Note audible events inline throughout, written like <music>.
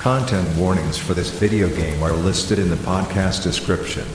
Content warnings for this video game are listed in the podcast description.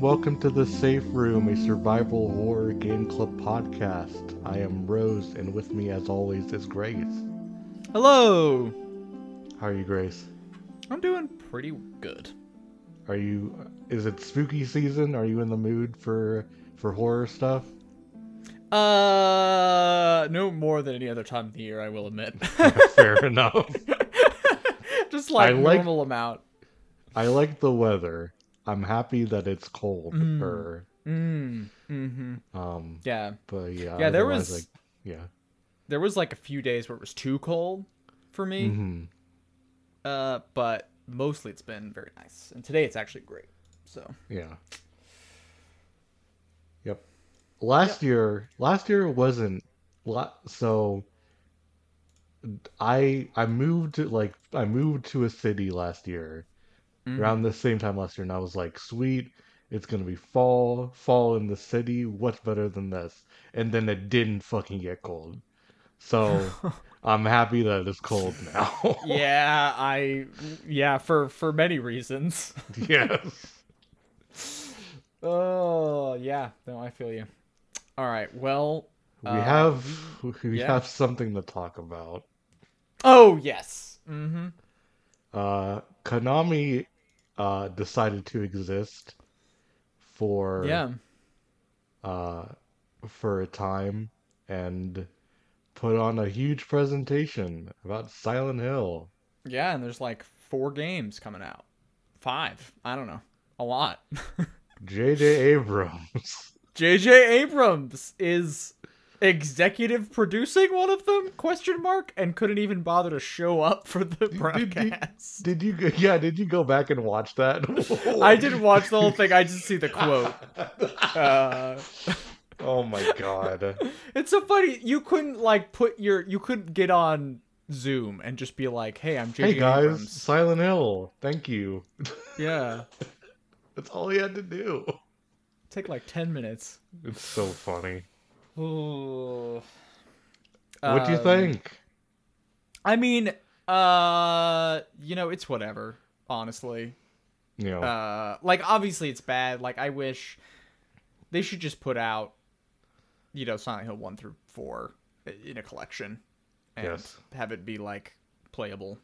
And welcome to the Safe Room, a survival horror game club podcast. I am Rose, and with me, as always, is Grace. Hello. How are you, Grace? I'm doing pretty good. Are you? Is it spooky season? Are you in the mood for for horror stuff? Uh, no more than any other time of the year, I will admit. <laughs> Fair enough. <laughs> Just like, I like- normal amount. I like the weather. I'm happy that it's cold. Mm. Or, Mm. Mm-hmm. um, Yeah. but yeah. Yeah, there was- like, yeah. There was like a few days where it was too cold for me. hmm Uh, but mostly it's been very nice. And today it's actually great. So. Yeah. Yep. Last year, last year wasn't so. I I moved to, like I moved to a city last year, Mm-hmm. around the same time last year, and I was like, sweet, it's gonna be fall, fall in the city. What's better than this? And then it didn't fucking get cold, so <laughs> I'm happy that it's cold now. yeah, I yeah, for for many reasons. <laughs> yes. <laughs> oh, yeah. No, I feel you. All right. Well, We uh, have we yeah. have something to talk about. Oh, yes. Mm-hmm. uh Konami uh decided to exist for Yeah. uh for a time and put on a huge presentation about Silent Hill. Yeah, and there's like four games coming out. Five. I don't know. A lot. <laughs> JJ Abrams. JJ Abrams is executive producing one of them question mark and couldn't even bother to show up for the did- broadcast. Did you yeah, did you go back and watch that? <laughs> I didn't watch the whole thing. I just see the <laughs> quote. Uh, Oh my god. <laughs> it's so funny. You couldn't like put your you couldn't get on Zoom and just be like, "Hey, I'm JJ Hey guys, Abrams." Silent Hill. Thank you. Yeah. That's all he had to do. Take like 10 minutes. It's so funny. Ooh. What do you Um, think? I mean, uh, you know, it's whatever, honestly. Yeah. Uh, like obviously it's bad. Like I wish they should just put out, you know, Silent Hill one through four in a collection, and Yes. have it be like playable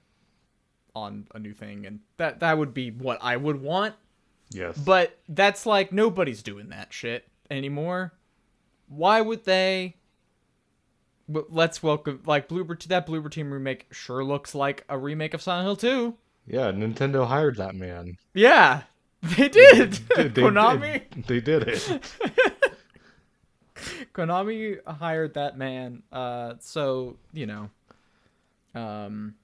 on a new thing, and that that would be what I would want. yes. But that's like nobody's doing that shit anymore. Why would they? But let's welcome like Bloober to that Bloober Team remake sure looks like a remake of Silent Hill 2. Yeah, Nintendo hired that man. Yeah, <laughs> they did. They- they Konami did. They did it. <laughs> Konami hired that man. Uh, so you know, um,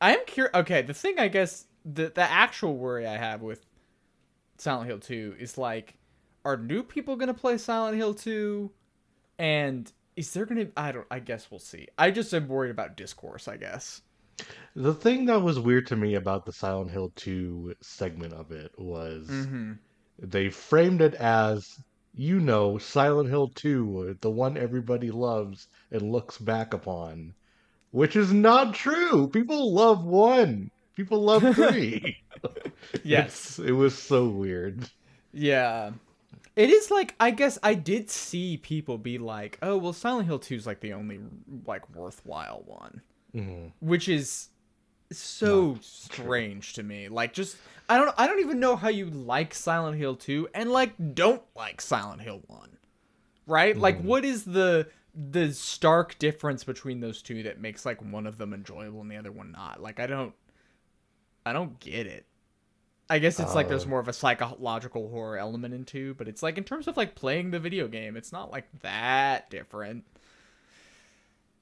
I am curious. Okay, the thing I guess the the actual worry I have with Silent Hill 2 is like, are new people gonna play Silent Hill 2, and is there gonna? I don't. I guess we'll see. I just am worried about discourse. I guess. The thing that was weird to me about the Silent Hill 2 segment of it was Mm-hmm. they framed it as, you know, Silent Hill 2, the one everybody loves and looks back upon. Which is not true. People love one. People love three. <laughs> Yes. It's- it was so weird. Yeah. It is like I guess I did see people be like, "Oh, well Silent Hill 2 is like the only like worthwhile one." Mhm. Which is so strange to me. Like just I don't I don't even know how you like Silent Hill 2 and like don't like Silent Hill 1. Right? Like what is the the stark difference between those two that makes like one of them enjoyable and the other one not? Like I don't I don't get it. I guess it's like there's Uh, more of a psychological horror element in two, but it's like in terms of like playing the video game, it's not like that different.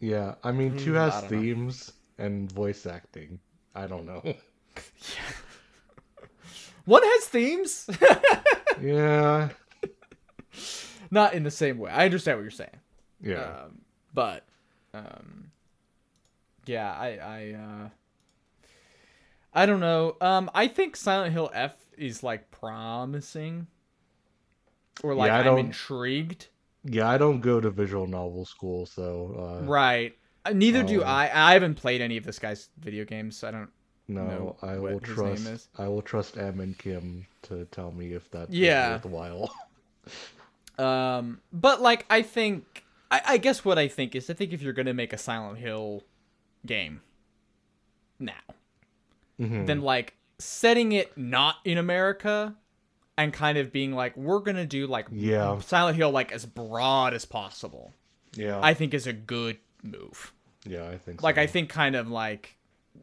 Yeah, I mean, two Mm, has don't know. themes, and voice acting. I don't know. <laughs> yeah. One has themes, yeah, <laughs> not in the same way. I understand what you're saying. yeah. Um, but um, yeah, I I uh, I don't know. Um, I think Silent Hill F is like promising, or like Yeah, I I'm don't- intrigued. yeah, I don't go to visual novel school, so uh, Right. Uh, Neither do Oh. I. I haven't played any of this guy's video games. So I don't. no, know I will trust. I will trust Em and Kim to tell me if that's Yeah. worthwhile. <laughs> Um, but like I think, I, I guess what I think is, I think if you're gonna make a Silent Hill game now, Mhm. then like setting it not in America and kind of being like, we're gonna do like Yeah. Silent Hill like as broad as possible. yeah, I think is a good move. yeah, I think. Like. I think kind of like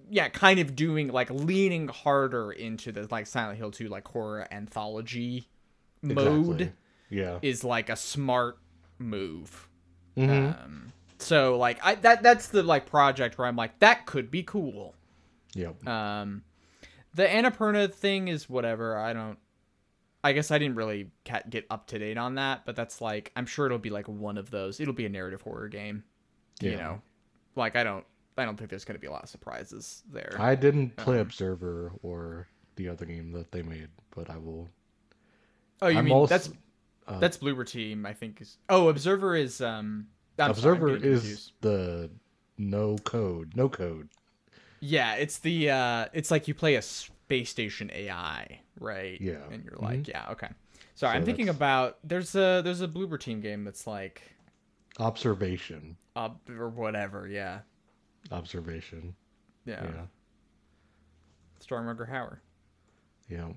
yeah, kind of doing like leaning harder into the like Silent Hill 2 like horror anthology mode Exactly. Yeah. is like a smart move. Mhm. Um so like I that that's the like project where I'm like that could be cool. Yep. Um the Annapurna thing is whatever. I don't I guess I didn't really get up to date on that, but that's like I'm sure it'll be like one of those. It'll be a narrative horror game. You know. Like I don't I don't think there's going to be a lot of surprises there. I didn't play Um, Observer or the other game that they made, but I will. oh, you I'm mean also- that's uh, that's Bloober Team, I think is Oh, Observer is um I'm Observer getting is confused. the no code, no code. Yeah, it's the uh it's like you play a space station AI, right? Yeah. And you're like, Mhm. yeah, okay. Sorry, So I'm thinking that's- about there's a there's a Bloober Team game that's like Observation, uh or whatever, yeah. observation. Yeah. Yeah, Storm Rutger Hauer. yeah.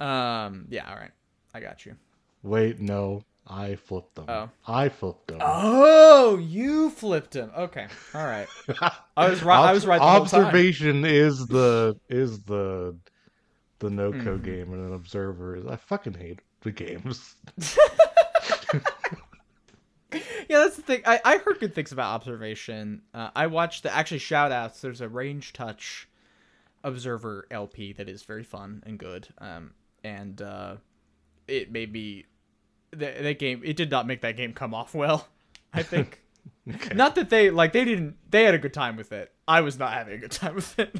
Um yeah, all right. I got you. Wait, no, I flipped them. Oh. I flipped them. Oh, you flipped him. Okay. All right. <laughs> I was right I was right the whole time. Observation is the is the the no co Mhm. game, and an observer is. I fucking hate the games. <laughs> Yeah, that's the thing. I, I heard good things about observation. Uh, I watched the actually shout outs. There's a range touch observer LP that is very fun and good. Um, and uh, it made me that, that game. It did not make that game come off well. <laughs> I think. Okay. Not that they like they didn't they had a good time with it. I was not having a good time with it.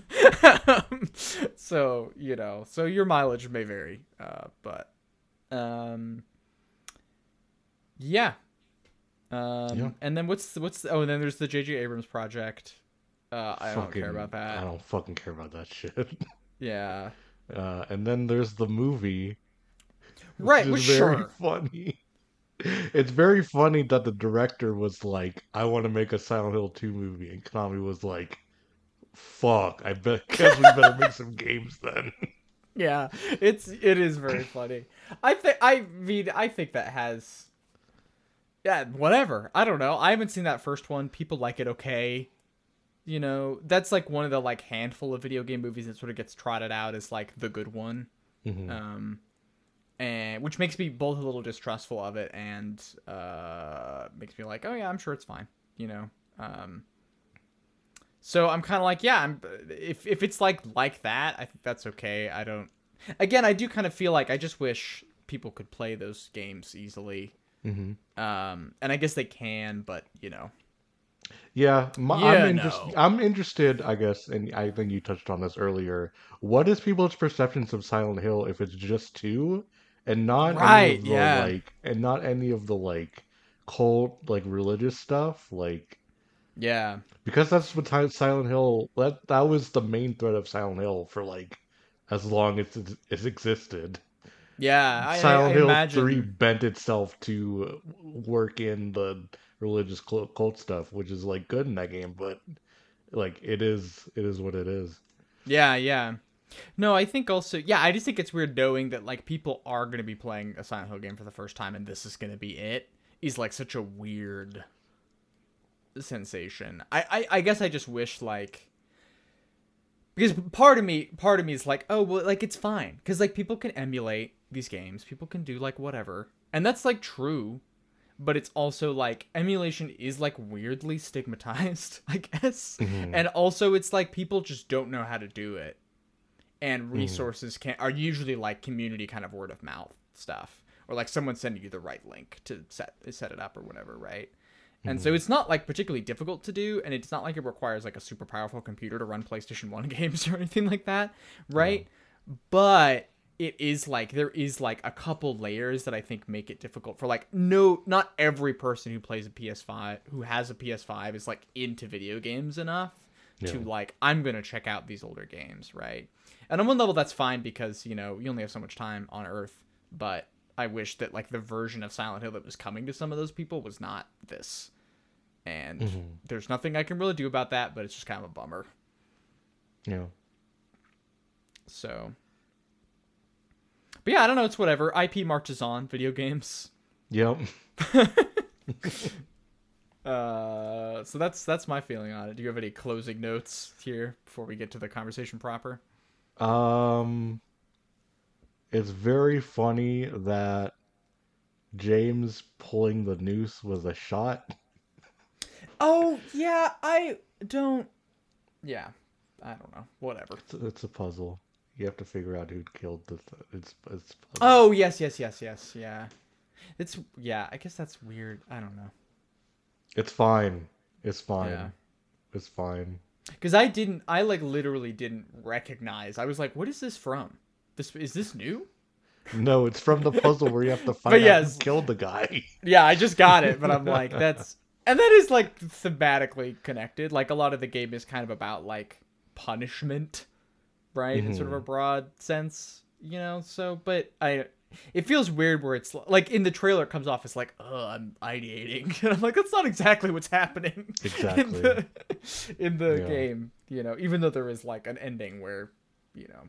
<laughs> So you know, so your mileage may vary, uh, but um, yeah. Um, Yeah. and then what's what's oh, and then there's the J.J. Abrams project. Uh, I don't care about that. I don't fucking care about that shit. Yeah, Uh, and then there's the movie, right. which is very sure. funny. It's very funny that the director was like, "I want to make a Silent Hill 2 movie," and Konami was like, "Fuck, I bet <laughs> guess we better make some games then." Yeah, it's it is very funny. I think I mean I think that has yeah, whatever. I don't know. I haven't seen that first one. People like it okay. You know, that's like one of the like handful of video game movies that sort of gets trotted out as like the good one. Mhm. Um and which makes me both a little distrustful of it and uh makes me like, "Oh yeah, I'm sure it's fine." You know. Um so I'm kind of like, yeah, I'm if if it's like like that, I think that's okay. I don't Again, I do kind of feel like I just wish people could play those games easily. Mhm. Um and I guess they can, but you know. Yeah, my, Yeah, I'm, interest, no. I'm interested, I guess, and I think you touched on this earlier. What is people's perceptions of Silent Hill if it's just two, and not any Right, of the, yeah. like, and not any of the like cult, like religious stuff, like Yeah. because that's what Silent Hill that that was the main thread of Silent Hill for like as long as it's existed. Yeah, Silent I, I Hill imagine Three bent itself to work in the religious cult stuff, which is like good in that game, but like it is, it is what it is. Yeah, yeah. No, I think also yeah, I just think it's weird knowing that like people are gonna be playing a Silent Hill game for the first time and this is gonna be it is like such a weird sensation. I, I, I guess I just wish like because part of me part of me is like, oh well like it's fine. Because like people can emulate these games, people can do like whatever. And that's like true. but it's also like emulation is like weirdly stigmatized, <laughs> I guess. Mhm. And also it's like people just don't know how to do it. And mm-hmm. resources can are usually like community kind of word of mouth stuff or like someone sending you the right link to set set it up or whatever, right? And so mm-hmm. it's not like particularly difficult to do, and it's not like it requires like a super powerful computer to run PlayStation 1 <laughs> games or anything like that, right? But it is like there is like a couple layers that I think make it difficult for like no not every person who plays a PS5 who has a PS5 is like into video games enough to like I'm to check out these older games, right? And on one level that's fine because, you know, you only have so much time on earth, but I wish that like the version of Silent Hill that was coming to some of those people was not this. And Mhm. there's nothing I can really do about that, but it's just kind of a bummer. Yeah. So But yeah, I don't know, it's whatever. IP marches on, video games. Yep. <laughs> Uh so that's that's my feeling on it. Do you have any closing notes here before we get to the conversation proper? Um, it's very funny that James pulling the noose was a shot. Oh, yeah, I don't Yeah. I don't know. Whatever. It's, it's a puzzle. You have to figure out who killed the. Th- it's it's. Oh, yes, yes, yes, yes. Yeah. It's yeah, I guess that's weird. I don't know. It's fine. It's fine. Yeah. It's fine. Cuz I didn't I like literally didn't recognize. I was like, "What is this from? This is this new?" No, it's from the puzzle where you have to <laughs> find But out yes. who killed the guy. Yeah, I just got it, but I'm <laughs> like, that's and that is like thematically connected. Like a lot of the game is kind of about like punishment, right? In sort of mm-hmm. a broad sense, you know. So, but I, it feels weird where it's like in the trailer it comes off as like, oh, I'm ideating, <laughs> and I'm like, that's not exactly what's happening <laughs> in the, in the Yeah. game, you know. Even though there is like an ending where, you know,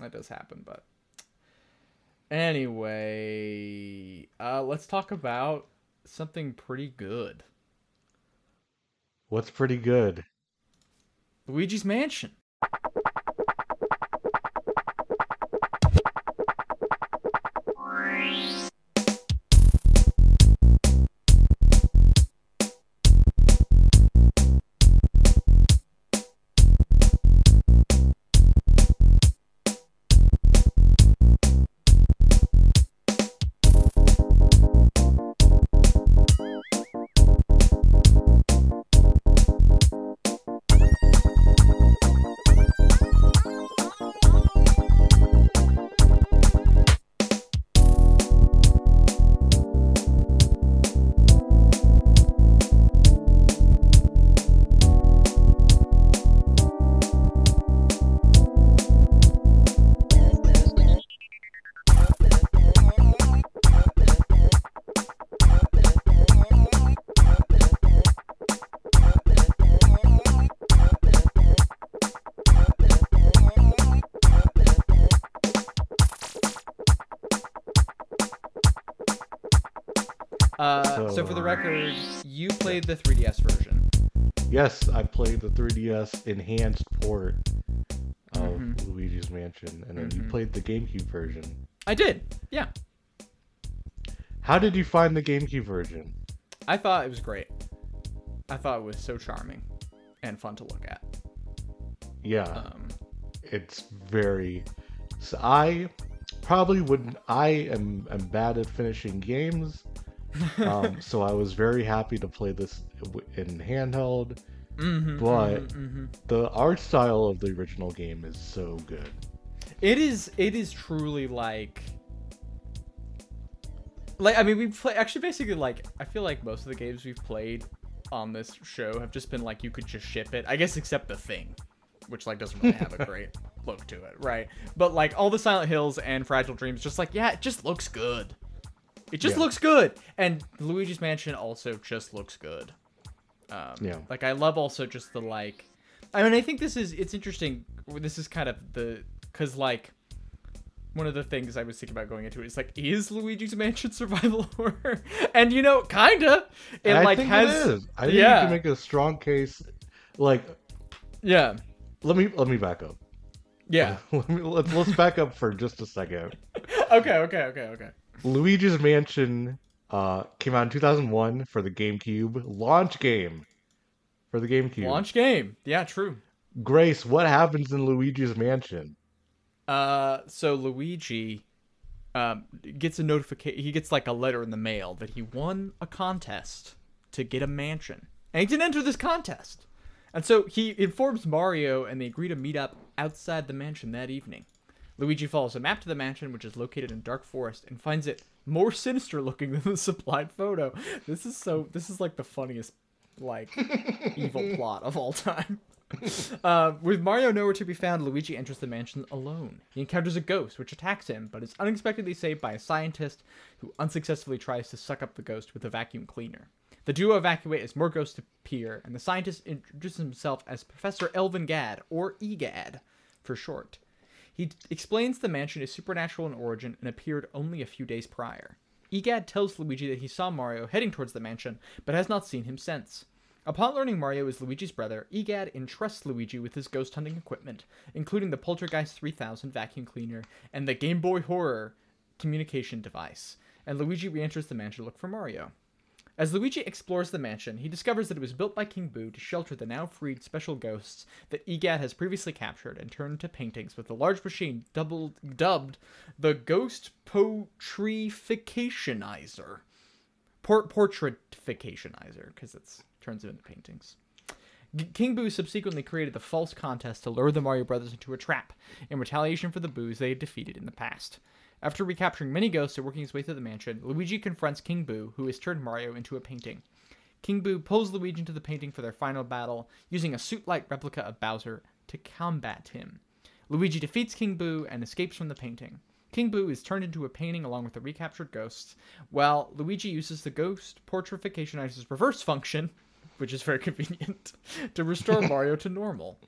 that does happen, but. Anyway, uh, let's talk about something pretty good. What's pretty good? Luigi's Mansion. So for the record, you played the 3DS version. Yes, I played the 3DS enhanced port of Mhm. Luigi's Mansion, and then you Mhm. played the GameCube version. I did. Yeah. How did you find the GameCube version? I thought it was great. I thought it was so charming and fun to look at. Yeah, Um, it's very. So I probably wouldn't. I am am bad at finishing games, um, so I was very happy to play this in handheld. mhm, But- mhm, mhm. The art style of the original game is so good. It is. It is truly like. Like I mean, we play actually basically like I feel like most of the games we've played on this show have just been like you could just ship it. I guess except the thing, which like doesn't really have a great <laughs> look to it, right? But like all the Silent Hills and Fragile Dreams, just like yeah, it just looks good. It just Yeah. looks good, and Luigi's Mansion also just looks good. Um, Yeah. Like I love also just the like. I mean, I think this is it's interesting. This is kind of the because like one of the things I was thinking about going into it is like, is Luigi's Mansion <laughs> survival horror? And you know, kinda. It I like think has it is. I think yeah. you can make a strong case. Like, yeah, let me let me back up. yeah. <laughs> let me, let's let's back up for just a second. <laughs> okay, okay, okay, okay. Luigi's Mansion Uh, came out in 2001 for the GameCube. Launch game for the GameCube. Launch game. Yeah, true. Grace, what happens in Luigi's Mansion? Uh, so Luigi um, gets a notification. He gets like a letter in the mail that he won a contest to get a mansion, and he didn't enter this contest. And so he informs Mario, and they agree to meet up outside the mansion that evening. Luigi follows a map to the mansion, which is located in dark forest, and finds it more <laughs> sinister looking than the supplied photo. This is so. This is like the funniest, like, <laughs> evil plot of all time. <laughs> Uh, with Mario nowhere to be found, Luigi enters the mansion alone. He encounters a ghost, which attacks him, but is unexpectedly saved by a scientist who unsuccessfully tries to suck up the ghost with a vacuum cleaner. The duo evacuate as more ghosts appear, and the scientist introduces himself as Professor Elvin Gadd, or EGAD for short. He explains the mansion is supernatural in origin and appeared only a few days prior. EGAD tells Luigi that he saw Mario heading towards the mansion, but has not seen him since. Upon learning Mario is Luigi's brother, EGAD entrusts Luigi with his ghost hunting equipment, including the Poltergeist 3000 vacuum cleaner and the Game Boy Horror communication device, and Luigi re-enters the mansion to look for Mario. As Luigi explores the mansion, he discovers that it was built by King Boo to shelter the now freed special ghosts that EGAD has previously captured and turned into paintings with a large machine doubled, dubbed the Ghost Portrificationizer. Port portraitificationizer, because it turns it into paintings. King Boo subsequently created the false contest to lure the Mario Brothers into a trap in retaliation for the Boos they had defeated in the past. After recapturing many ghosts and working his way through the mansion, Luigi confronts King Boo, who has turned Mario into a painting. King Boo pulls Luigi into the painting for their final battle, using a suit like replica of Bowser to combat him. Luigi defeats King Boo and escapes from the painting. King Boo is turned into a painting along with the recaptured ghosts, while Luigi uses the ghost portrificationizer's reverse function, which is very <laughs> convenient, <laughs> to restore <laughs> Mario to normal.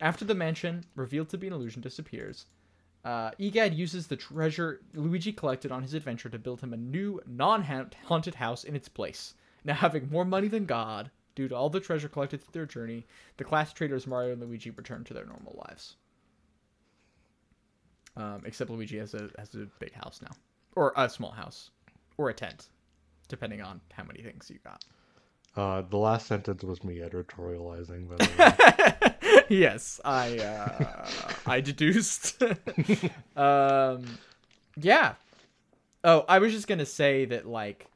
After the mansion, revealed to be an illusion, disappears, uh, Egad uses the treasure Luigi collected on his adventure to build him a new, non-haunted house in its place. Now having more money than God, due to all the treasure collected through their journey, the class traders Mario and Luigi return to their normal lives. Um, except Luigi has a has a big house now, or a small house, or a tent, depending on how many things you got. Uh, the last sentence was me editorializing, by the way. <laughs> yes, I uh, I deduced. <laughs> um, yeah. Oh, I was just gonna say that like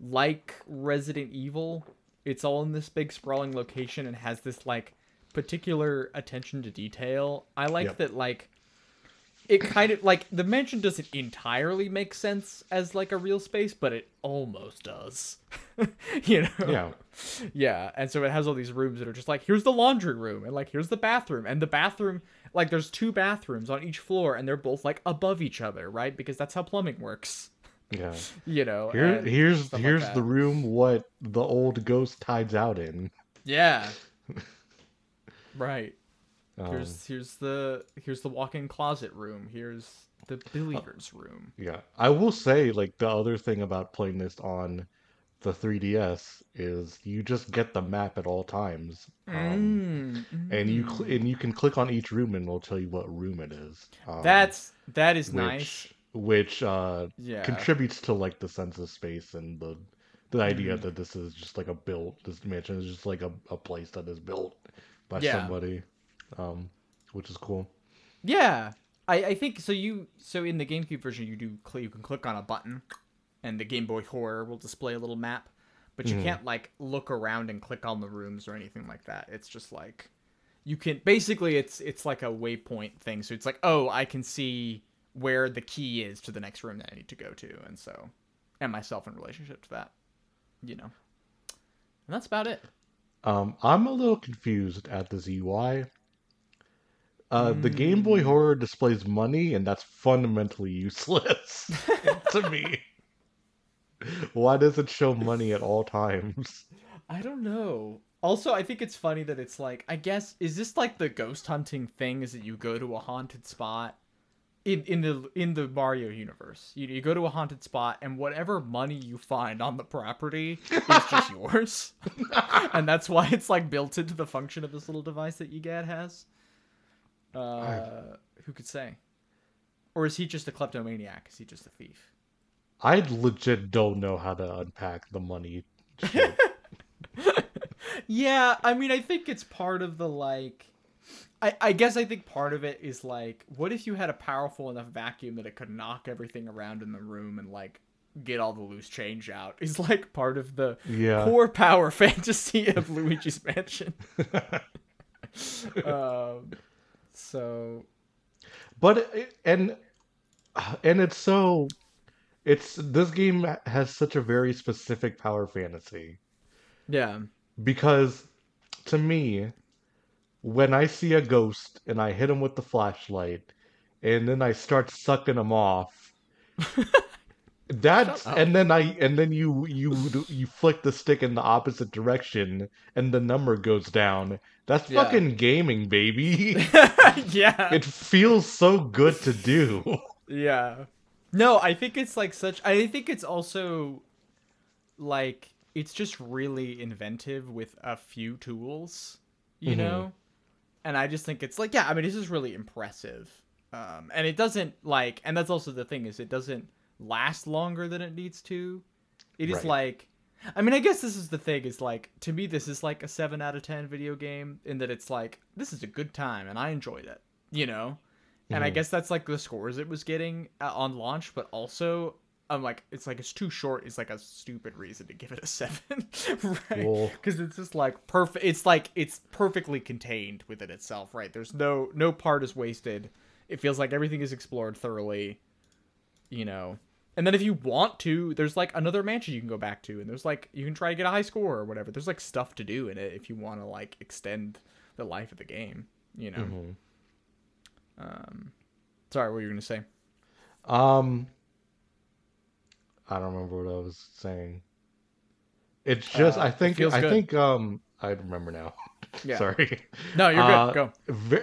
like Resident Evil, it's all in this big sprawling location and has this like particular attention to detail. I like Yep. that like it kind of like the mansion doesn't entirely make sense as like a real space, but it almost does. <laughs> you know? yeah. Yeah, and so it has all these rooms that are just like here's the laundry room and like here's the bathroom and the bathroom like there's two bathrooms on each floor and they're both like above each other, right? Because that's how plumbing works. Yeah. <laughs> You know. Here, and here's like here's the room what the old ghost hides out in. Yeah. <laughs> right. Um, Here's here's the here's the walk-in closet room. Here's the billiards room. yeah, I will say like the other thing about playing this on the 3DS is you just get the map at all times, um, Mm, and you mm. cl- and you can click on each room and it'll tell you what room it is. Um, That's that is which, nice. Which uh, Yeah. contributes to like the sense of space and the the idea Mm. that this is just like a built this mansion is just like a, a place that is built by Yeah. somebody um which is cool Yeah, I, I think so. You so in the GameCube version, you do cl- you can click on a button, and the Game Boy Horror will display a little map, but you Mhm. can't like look around and click on the rooms or anything like that. It's just like you can basically it's it's like a waypoint thing. So it's like oh, I can see where the key is to the next room that I need to go to, and so and myself in relationship to that, you know, and that's about it. um i'm a little confused at this ui uh the game boy horror displays money and that's fundamentally useless <laughs> to me why does it show money at all times <laughs> I don't know. Also, I think it's funny that it's like, I guess, is this like the ghost hunting thing? Is that you go to a haunted spot in in the in the Mario universe? You, you go to a haunted spot, and whatever money you find on the property is just <laughs> yours, and that's why it's like built into the function of this little device that Egad has. Uh, who could say? Or is he just a kleptomaniac? Is he just a thief? I legit don't know how to unpack the money. <laughs> Yeah, I mean, I think it's part of the like. I, I guess I think part of it is like, what if you had a powerful enough vacuum that it could knock everything around in the room and like get all the loose change out? Is like part of the Yeah. core power <laughs> fantasy of Luigi's Mansion. <laughs> um, so but and and it's so it's this game has such a very specific power fantasy. Yeah, because to me when i see a ghost and i hit him with the flashlight and then i start sucking him off <laughs> that's and then i and then you you you flick the stick in the opposite direction and the number goes down that's Yeah. fucking gaming baby <laughs> yeah, it feels so good to do Yeah. No, I think it's like such I think it's also like it's just really inventive with a few tools, you Mhm. know? And I just think it's like yeah, I mean this is really impressive. Um and it doesn't like and that's also the thing is it doesn't last longer than it needs to. It is Right. like I mean, I guess this is the thing is like to me this is like a 7 out of 10 video game in that it's like this is a good time and I enjoyed it, you know? And I Mhm. guess that's like the scores it was getting uh, on launch, but also I'm like it's like it's too short is like a stupid reason to give it a 7, <laughs> right? Cuz it's just like perfect it's like it's perfectly contained within itself, right? There's no no part is wasted. It feels like everything is explored thoroughly, you know. And then if you want to, there's like another mansion you can go back to and there's like you can try to get a high score or whatever. There's like stuff to do in it if you want to like extend the life of the game, you know. Mhm. Um, sorry, what were you gonna say? Um, I don't remember what I was saying. It's just Uh, I think I good. think um I remember now. <laughs> Yeah. Sorry. No, you're good. Uh, Go.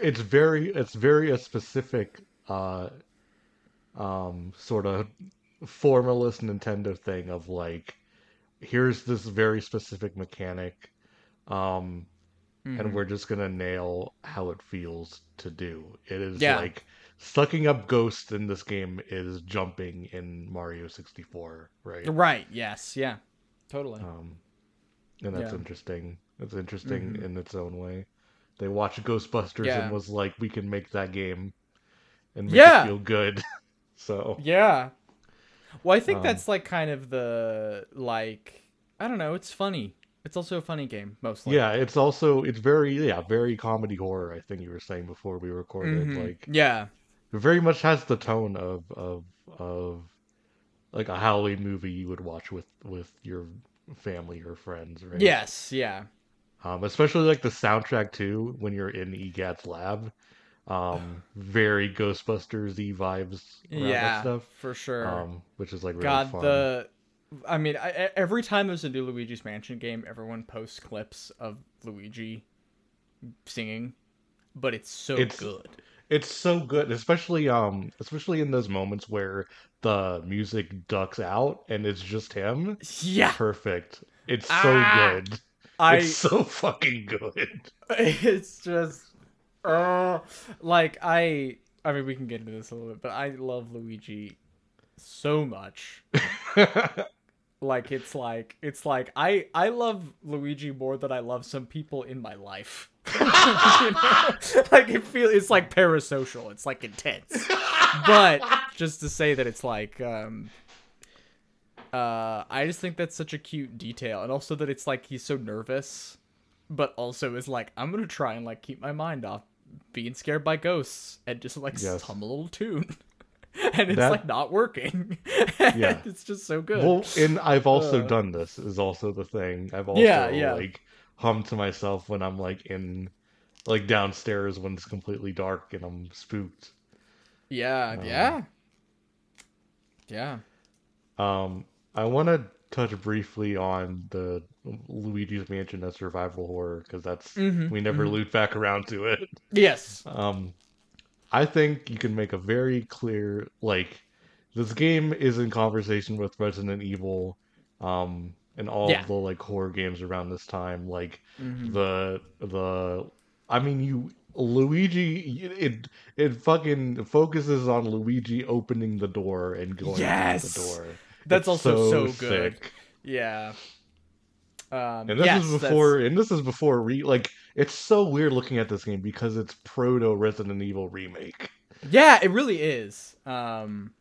It's very it's very a specific uh um sort of formalist Nintendo thing of like here's this very specific mechanic um Mhm. and we're just gonna nail how it feels to do. It is Yeah. like sucking up ghosts in this game is jumping in Mario 64, right? Right. Yes. Yeah. Totally. Um, and that's Yeah. interesting. It's interesting Mhm. in its own way. They watched Ghostbusters Yeah. and was like, we can make that game and make Yeah. it feel good. <laughs> so yeah. Well, I think Um, that's like kind of the like I don't know. It's funny. It's also a funny game mostly. yeah, it's also it's very yeah very comedy horror. I think you were saying before we recorded. Mhm. Like Yeah. it very much has the tone of of of like a Halloween movie you would watch with with your family or friends, right? Yes. Yeah. Um, especially like the soundtrack too when you're in EGAT's lab. Um, very Ghostbusters y vibes Yeah. stuff. For sure. Um, which is like really God, fun. the. I mean, I, every time there's a new Luigi's Mansion game, everyone posts clips of Luigi singing, but it's so It's- good. It's so good, especially um, especially in those moments where the music ducks out and it's just him. Yeah, Perfect. It's so Ah! good. I. It's so fucking good. <laughs> it's just uh like i i mean we can get into this a little bit but i love luigi so much <laughs> like it's like it's like i i love luigi more than i love some people in my life You <laughs> know? like it feel it's like parasocial it's like intense but just to say that it's like um uh i just think that's such a cute detail and also that it's like he's so nervous but also is like i'm gonna try and like keep my mind off being scared by ghosts and just like Yes. hum a little tune <laughs> and it's That- like not working <laughs> Yeah. it's just so good Well, and I've also Uh. done this. Is also the thing. I've also Yeah, yeah. like hummed to myself when I'm like in like downstairs when it's completely dark and I'm spooked. yeah Um, yeah yeah Um, I want to touch briefly on the Luigi's Mansion as survival horror because that's Mhm, we never loop back around to it. yes Um, I think you can make a very clear like this game is in conversation with Resident Evil, um, and all Yeah. of the like horror games around this time. Like Mhm. the the, I mean you Luigi it it fucking focuses on Luigi opening the door and going out Yes! the door. That's It's also so, good. sick. Yeah. Um, And this yes, is that's- before, and this is before re like it's so weird looking at this game because it's proto Resident Evil remake. Yeah, it really is. Um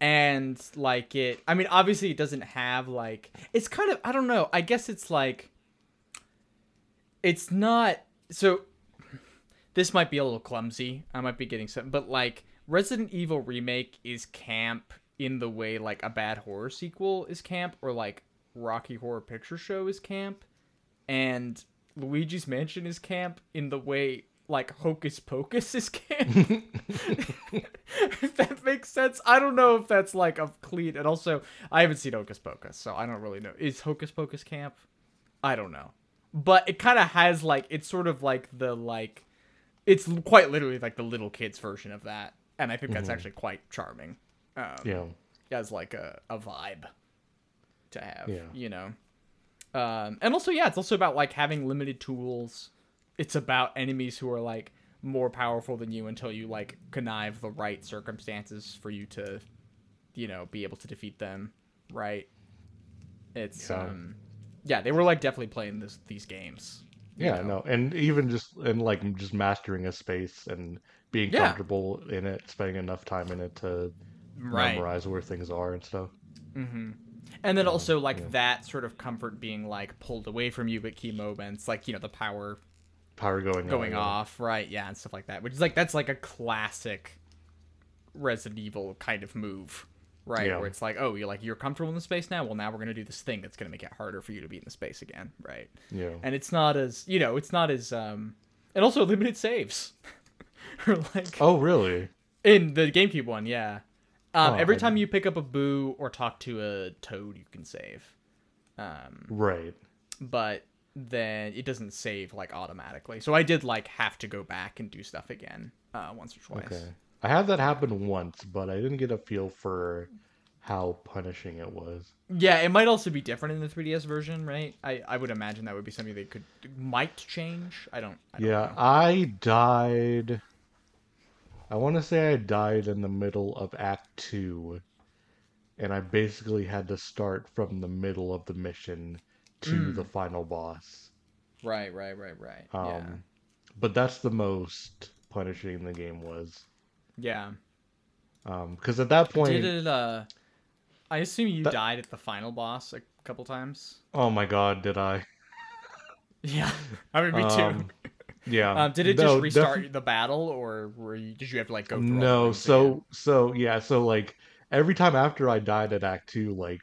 and like it I mean obviously it doesn't have like it's kind of I don't know. I guess it's like it's not so this might be a little clumsy. I might be getting something but like Resident Evil remake is camp in the way like a bad horror sequel is camp or like Rocky Horror Picture Show is camp and Luigi's Mansion is camp in the way like Hocus Pocus is camp. if <laughs> that makes sense. I don't know if that's like a clean. And also, I haven't seen Hocus Pocus, so I don't really know. Is Hocus Pocus camp? I don't know. But it kind of has like it's sort of like the like it's quite literally like the little kids version of that, and I think that's actually quite charming. Um, Yeah. as like a, a vibe to have, Yeah. you know. Um, and also, yeah, it's also about like having limited tools. It's about enemies who are like more powerful than you until you like connive the right circumstances for you to, you know, be able to defeat them. Right? It's Yeah. um, yeah, they were like definitely playing this these games. Yeah, know? no, and even just and like just mastering a space and being Yeah. comfortable in it, spending enough time in it to Right. memorize where things are and stuff. Mm-hmm. And then also like that sort of comfort being like pulled away from you at key moments, like you know the power Power going going on, yeah. off, right? Yeah, and stuff like that. Which is like that's like a classic Resident Evil kind of move, right? Yeah. Where it's like, oh, you're like you're comfortable in the space now. Well, now we're gonna do this thing that's gonna make it harder for you to be in the space again, right? Yeah. And it's not as you know, it's not as um, and also limited saves, <laughs> or like Oh, really? in the GameCube one, yeah. Um, Oh, every I time you pick up a boo or talk to a toad, you can save. Um, Right. but then it doesn't save like automatically. So I did like have to go back and do stuff again uh, once or twice. Okay. I had that happen once, but I didn't get a feel for how punishing it was. Yeah, it might also be different in the 3DS version, right? I, I would imagine that would be something they could might change. I don't. I don't Yeah, know. I died. I want to say I died in the middle of Act 2, and I basically had to start from the middle of the mission to Mm. the final boss. Right, right, right, right. Um, yeah, But that's the most punishing the game was. yeah. Because at that point, Did it? Uh, I assume you That- died at the final boss a couple times. oh my god, did I? <laughs> Yeah, I mean me too. <laughs> <laughs> Yeah. Um, did it No, just restart defi- the battle, or were you, did you have to like go through? No, so again? so yeah, so like every time after I died at Act Two, like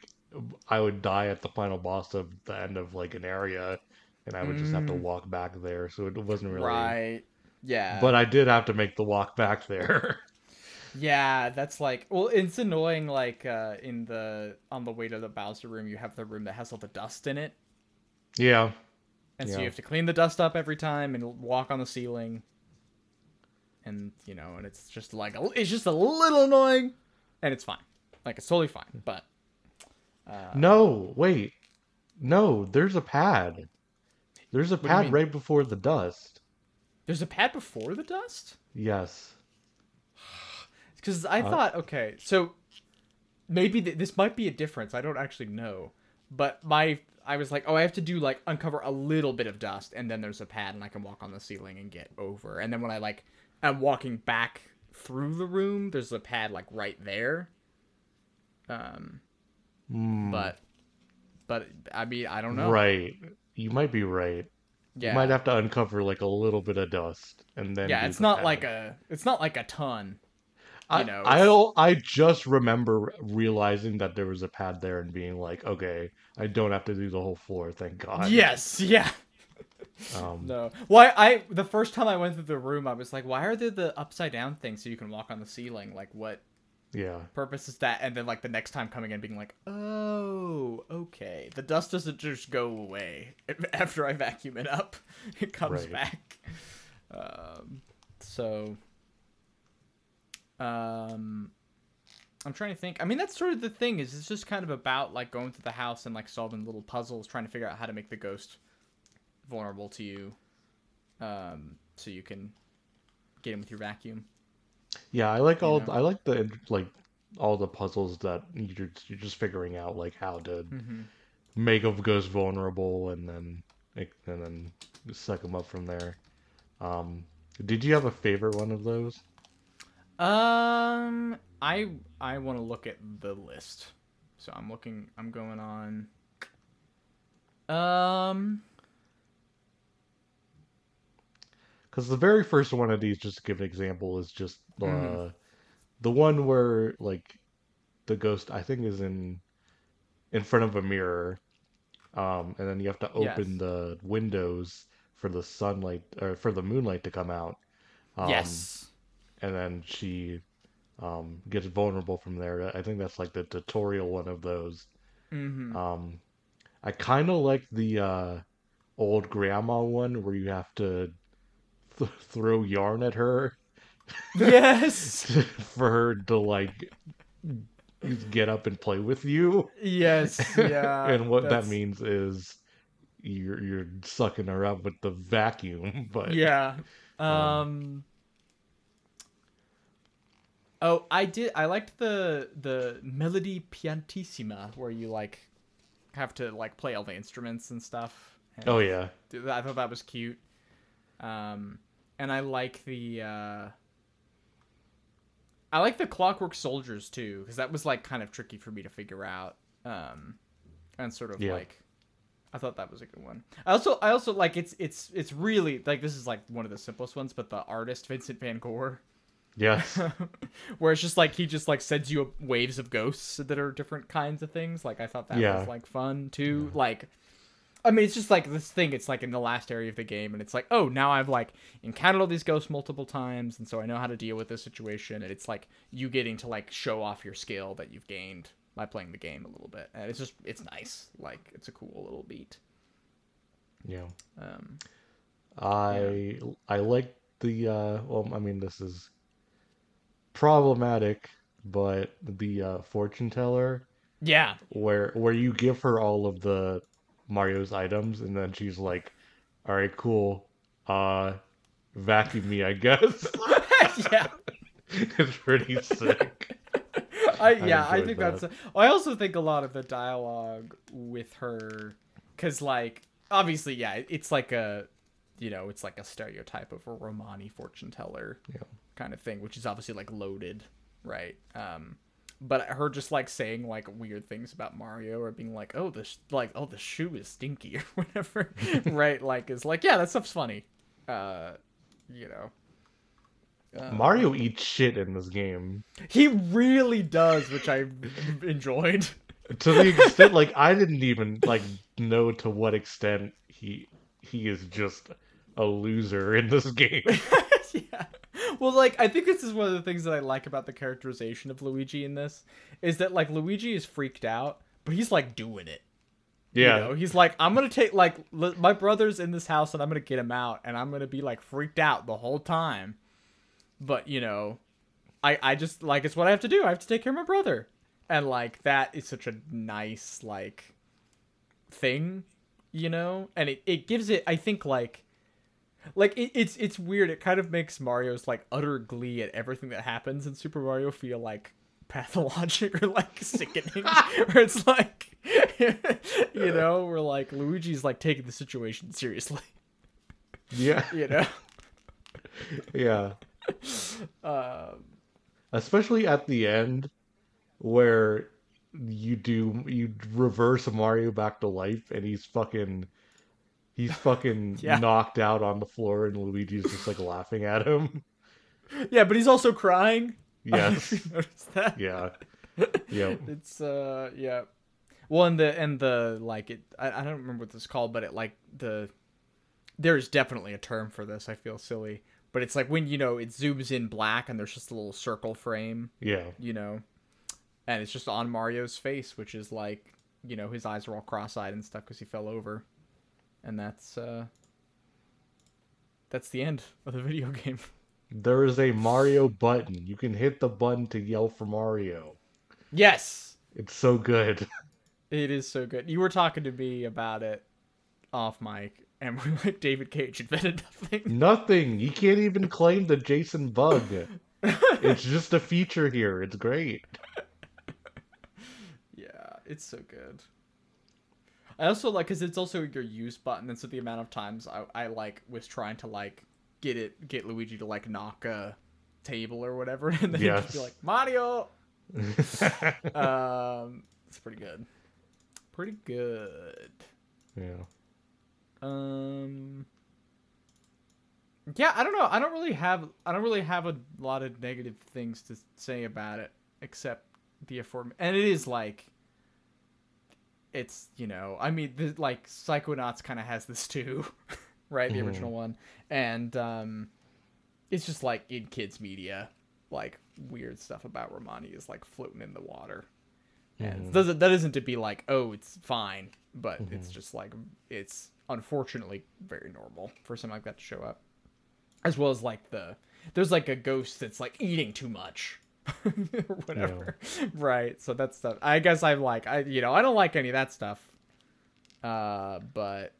I would die at the final boss of the end of like an area, and I would just have to Mm. walk back there. So it wasn't really. right? Yeah, But I did have to make the walk back there. <laughs> yeah, that's like well, it's annoying. Like uh, in the on the way to the Bowser room, you have the room that has all the dust in it, yeah. And so you have to clean the dust up every time and walk on the ceiling. And you know, and it's just like a, it's just a little annoying, and it's fine. Like it's totally fine, but uh, No, wait. No, there's a pad. There's a pad right before the dust. there's a pad before the dust. Yes. <sighs> Because I Uh, thought, okay, so maybe th- this might be a difference. I don't actually know, but my I was like, oh, I have to do like uncover a little bit of dust, and then there's a pad, and I can walk on the ceiling and get over. And then when I like I'm walking back through the room, there's a pad like right there. Um, Mm, but but I mean, I don't know. Right. You might be right. Yeah. You might have to uncover like a little bit of dust and then. yeah, it's the not pad. like a it's not like a ton. I, you know, I it's- don't- I just remember realizing that there was a pad there and being like, okay, I don't have to do the whole floor, thank God. Yes, yeah. Um, No. Why I the first time I went through the room I was like, why are there the upside down things so you can walk on the ceiling? Like what Yeah. purpose is that? And then like the next time coming in being like, "Oh, okay. The dust doesn't just go away <laughs> after I vacuum it up. It comes Right. back." Um so um I'm trying to think. I mean, that's sort of the thing. Is it's just kind of about like going through the house and like solving little puzzles, trying to figure out how to make the ghost vulnerable to you, um, so you can get him with your vacuum. Yeah, I like all. know? I like the like all the puzzles that you're you're just figuring out like how to Mhm. make a ghost vulnerable and then and then suck them up from there. Um, did you have a favorite one of those? Um, I I want to look at the list, so I'm looking. I'm going on. Um, Because the very first one of these, just to give an example, is just uh, Mhm. the one where like the ghost I think is in in front of a mirror, um, and then you have to open Yes. the windows for the sunlight or for the moonlight to come out. Um, yes. And then she um, gets vulnerable from there. I think that's like the tutorial one of those. Mm-hmm. Um, I kind of like the uh, old grandma one where you have to th- throw yarn at her yes. <laughs> for her to like get up and play with you. yes. Yeah. <laughs> and what that means is you're you're sucking her up with the vacuum. But Yeah. <laughs> Um. Oh, I did. I liked the the melody pianissima where you like have to like play all the instruments and stuff. And oh yeah, I thought that was cute. Um, and I like the uh, I like the Clockwork Soldiers too because that was like kind of tricky for me to figure out. Um, and sort of Yeah. like I thought that was a good one. I also I also like it's it's it's really like this is like one of the simplest ones, but the artist Vincent Van Gogh, yes, <laughs> where it's just like he just like sends you waves of ghosts that are different kinds of things. Like I thought that Yeah. was like fun too. Like I mean, it's just like this thing. It's like in the last area of the game, and it's like, oh, now I've like encountered all these ghosts multiple times, and so I know how to deal with this situation. And it's like you getting to like show off your skill that you've gained by playing the game a little bit, and it's just it's nice. Like it's a cool little beat. yeah. Um, I I like the uh well I mean this is problematic but the uh fortune teller yeah, where where you give her all of the Mario's items and then she's like all right cool uh vacuum me I guess <laughs> yeah. <laughs> it's pretty sick I yeah, I, enjoyed think that. that's. I also think a lot of the dialogue with her, because like obviously, yeah, it's like a, you know, it's like a stereotype of a Romani fortune teller, Yeah. kind of thing, which is obviously like loaded, right? Um, but her just like saying like weird things about Mario or being like, oh, this like oh the shoe is stinky <laughs> or whatever, <laughs> right? Like is like yeah, that stuff's funny, uh, you know. Uh, Mario eats shit in this game he really does, which I enjoyed. to the extent like I didn't even like know to what extent he he is just a loser in this <laughs> game yeah. Well, like I think this is one of the things that I like about the characterization of Luigi in this is that like Luigi is freaked out, but he's like doing it. yeah You know, he's like, I'm gonna take like li- my brother's in this house and I'm gonna get him out and I'm gonna be like freaked out the whole time. But you know, I I just like it's what I have to do. I have to take care of my brother, and like that is such a nice like thing, you know, and it it gives it I think like. Like it, it's it's weird. It kind of makes Mario's like utter glee at everything that happens in Super Mario feel like pathologic <laughs> or like sickening. <laughs> where it's like, <laughs> you know, where like Luigi's like taking the situation seriously. yeah You know, yeah um, especially at the end where you do you reverse Mario back to life and he's fucking he's fucking <laughs> Yeah. knocked out on the floor and Luigi's just like laughing at him. <laughs> yeah, but he's also crying. <laughs> Yes. noticed that? Yeah. Yeah. It's uh yeah. Well, and the and the like it. I, I don't remember what this is called, but it like the. There's definitely a term for this. I feel silly, but it's like when you know it zooms in black and there's just a little circle frame, Yeah. you know, and it's just on Mario's face, which is like you know his eyes are all cross-eyed and stuff because he fell over, and that's uh. That's the end of the <laughs> video game. There is a Mario button. You can hit the button to yell for Mario. Yes, It's so good. <laughs> It is so good. You were talking to me about it off mic, and <laughs> we're like, David Cage invented nothing. Nothing. You can't even claim the Jason bug. It's just a feature here. It's great. Yeah, it's so good. I also like because it's also your use button, and so the amount of times I, I like was trying to like get it get Luigi to like knock a table or whatever, <laughs> and then he'd just be like Mario. <laughs> um, it's pretty good. Pretty good. yeah. Um. Yeah, I don't know. I don't really have. I don't really have a lot of negative things to say about it, except the afford. And it is like. It's you know. I mean, the, like Psychonauts kind of has this too, <laughs> right? The Mhm. original one, and um, it's just like in kids media, like weird stuff about Romani is like floating in the water. And Mhm. doesn't that isn't to be like, oh, it's fine, but it's Mhm. just like it's unfortunately very normal for something like that to show up. As well as like the there's like a ghost that's like eating too much. <laughs> whatever. Right. So that's stuff. I guess I'm like I you know, I don't like any of that stuff. Uh but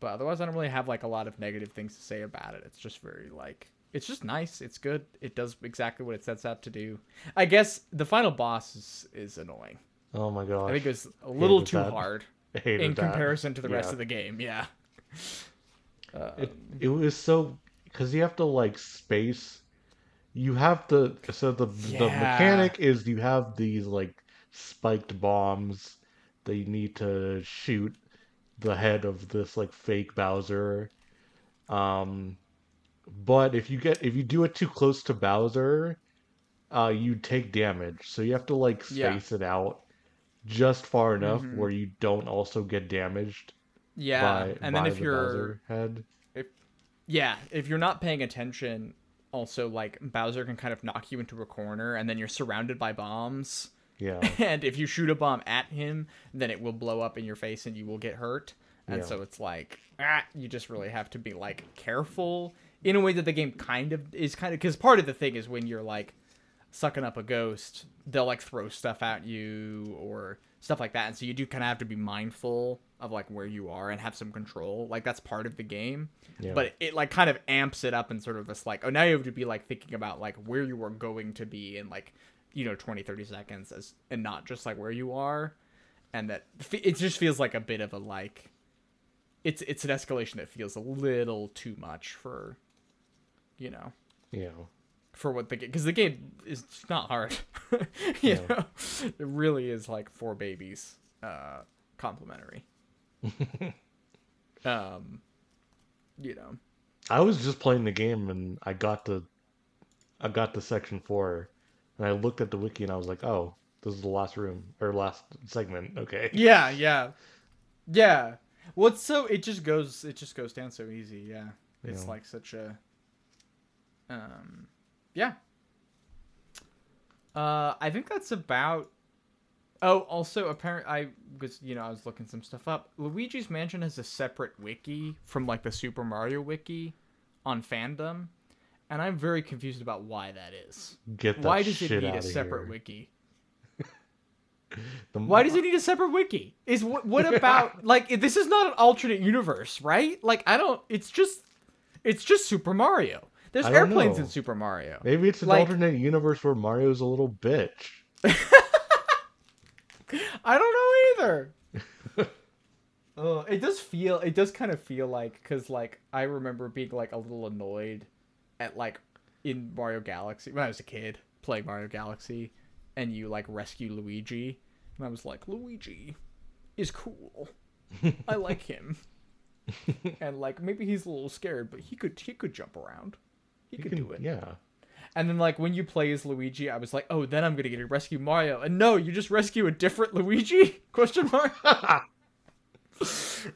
but otherwise I don't really have like a lot of negative things to say about it. It's just very like it's just nice. It's good. It does exactly what it sets out to do. I guess the final boss is, is annoying. Oh my god. I think it's a little Hated too that. hard <laughs> in that. comparison to the rest of the game. Yeah. Uh, It, it was so because you have to like space. You have to so the the mechanic is you have these like spiked bombs that you need to shoot the head of this like fake Bowser. Um, but if you get if you do it too close to Bowser, uh, you take damage. So you have to like Yeah. space it out just far enough Mhm. where you don't also get damaged yeah. by, and then if the you're Bowser head. yeah, if you're not paying attention, also like Bowser can kind of knock you into a corner, and then you're surrounded by bombs. Yeah. <laughs> and if you shoot a bomb at him, then it will blow up in your face and you will get hurt. And Yeah. so it's like, ah, you just really have to be like careful in a way that the game kind of is kind of because part of the thing is when you're like sucking up a ghost, they'll like throw stuff at you or stuff like that. And so you do kind of have to be mindful of like where you are and have some control. Like that's part of the game. Yeah. But it like kind of amps it up and sort of this like, oh, now you have to be like thinking about like where you are going to be in like, you know, 20, 30 seconds as and not just like where you are. And that it just feels like a bit of a like, it's it's an escalation that feels a little too much for, you know, Yeah. For what the game because the game is not hard. <laughs> you know, it really is like for babies, uh, complimentary. <laughs> um, you know, I was just playing the game and I got to I got to section four and I looked at the wiki and I was like, oh, this is the last room or last segment. Okay. <laughs> yeah, yeah, yeah. What's so it just goes it just goes down so easy. Yeah, it's Yeah. like such a, um, yeah. Uh, I think that's about. Oh, also, apparently, I was you know I was looking some stuff up. Luigi's Mansion has a separate wiki from like the Super Mario wiki on fandom, and I'm very confused about why that is. Get that Why does it need a separate here. wiki? <laughs> The- Why does it need a separate wiki? Is what what about <laughs> like this is not an alternate universe, right? Like I don't. It's just it's just Super Mario. There's airplanes know. in Super Mario. Maybe it's an like- alternate universe where Mario's a little bitch. <laughs> I don't know either. <laughs> oh, it does feel. It does kind of feel like because like I remember being like a little annoyed at like in Mario Galaxy when I was a kid playing Mario Galaxy, and you like rescue Luigi, and I was like Luigi is cool. I like him. <laughs> and like maybe he's a little scared, but he could he could jump around. He, You could can- do it. Yeah. And then like when you play as Luigi, I was like, oh, then I'm gonna get to rescue Mario. And no, you just rescue a different Luigi? <laughs> Question mark. <laughs>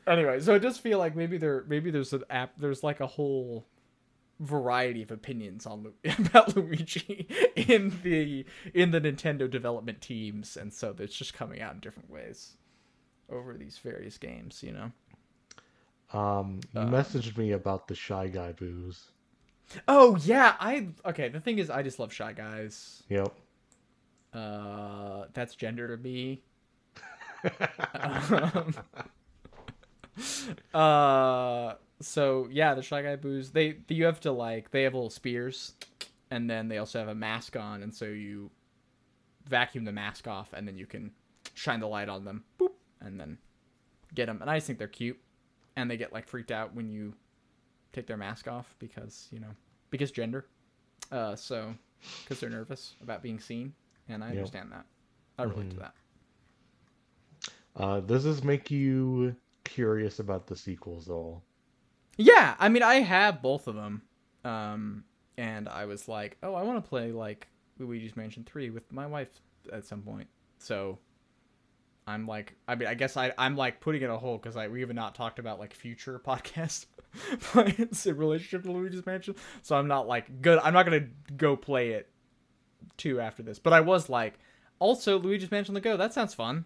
anyway, so it does feel like maybe there maybe there's an app there's like a whole variety of opinions on <laughs> about Luigi in the in the Nintendo development teams, and so it's just coming out in different ways over these various games, you know. Um, you Uh, messaged me about the Shy Guy boos. Oh yeah, I okay. The thing is, I just love shy guys. Yep. Uh, that's gender to me. <laughs> um, uh, so yeah, the shy guy boos. They you have to like they have little spears, and then they also have a mask on, and so you vacuum the mask off, and then you can shine the light on them, boop, and then get them. And I just think they're cute, and they get like freaked out when you take their mask off because you know because gender. Uh, so because they're nervous about being seen, and I Yep. understand that. I relate to Mhm. that. Uh, does this make you curious about the sequels, though? Yeah, I mean, I have both of them, um, and I was like, oh, I want to play like Luigi's Mansion Three with my wife at some point. So I'm like, I mean, I guess I I'm like putting it a hold because I we have not talked about like future <laughs> podcast <laughs> plans in relationship to Luigi's Mansion. So I'm not like good. I'm not gonna go play it two after this. But I was like, also Luigi's Mansion the Go. That sounds fun.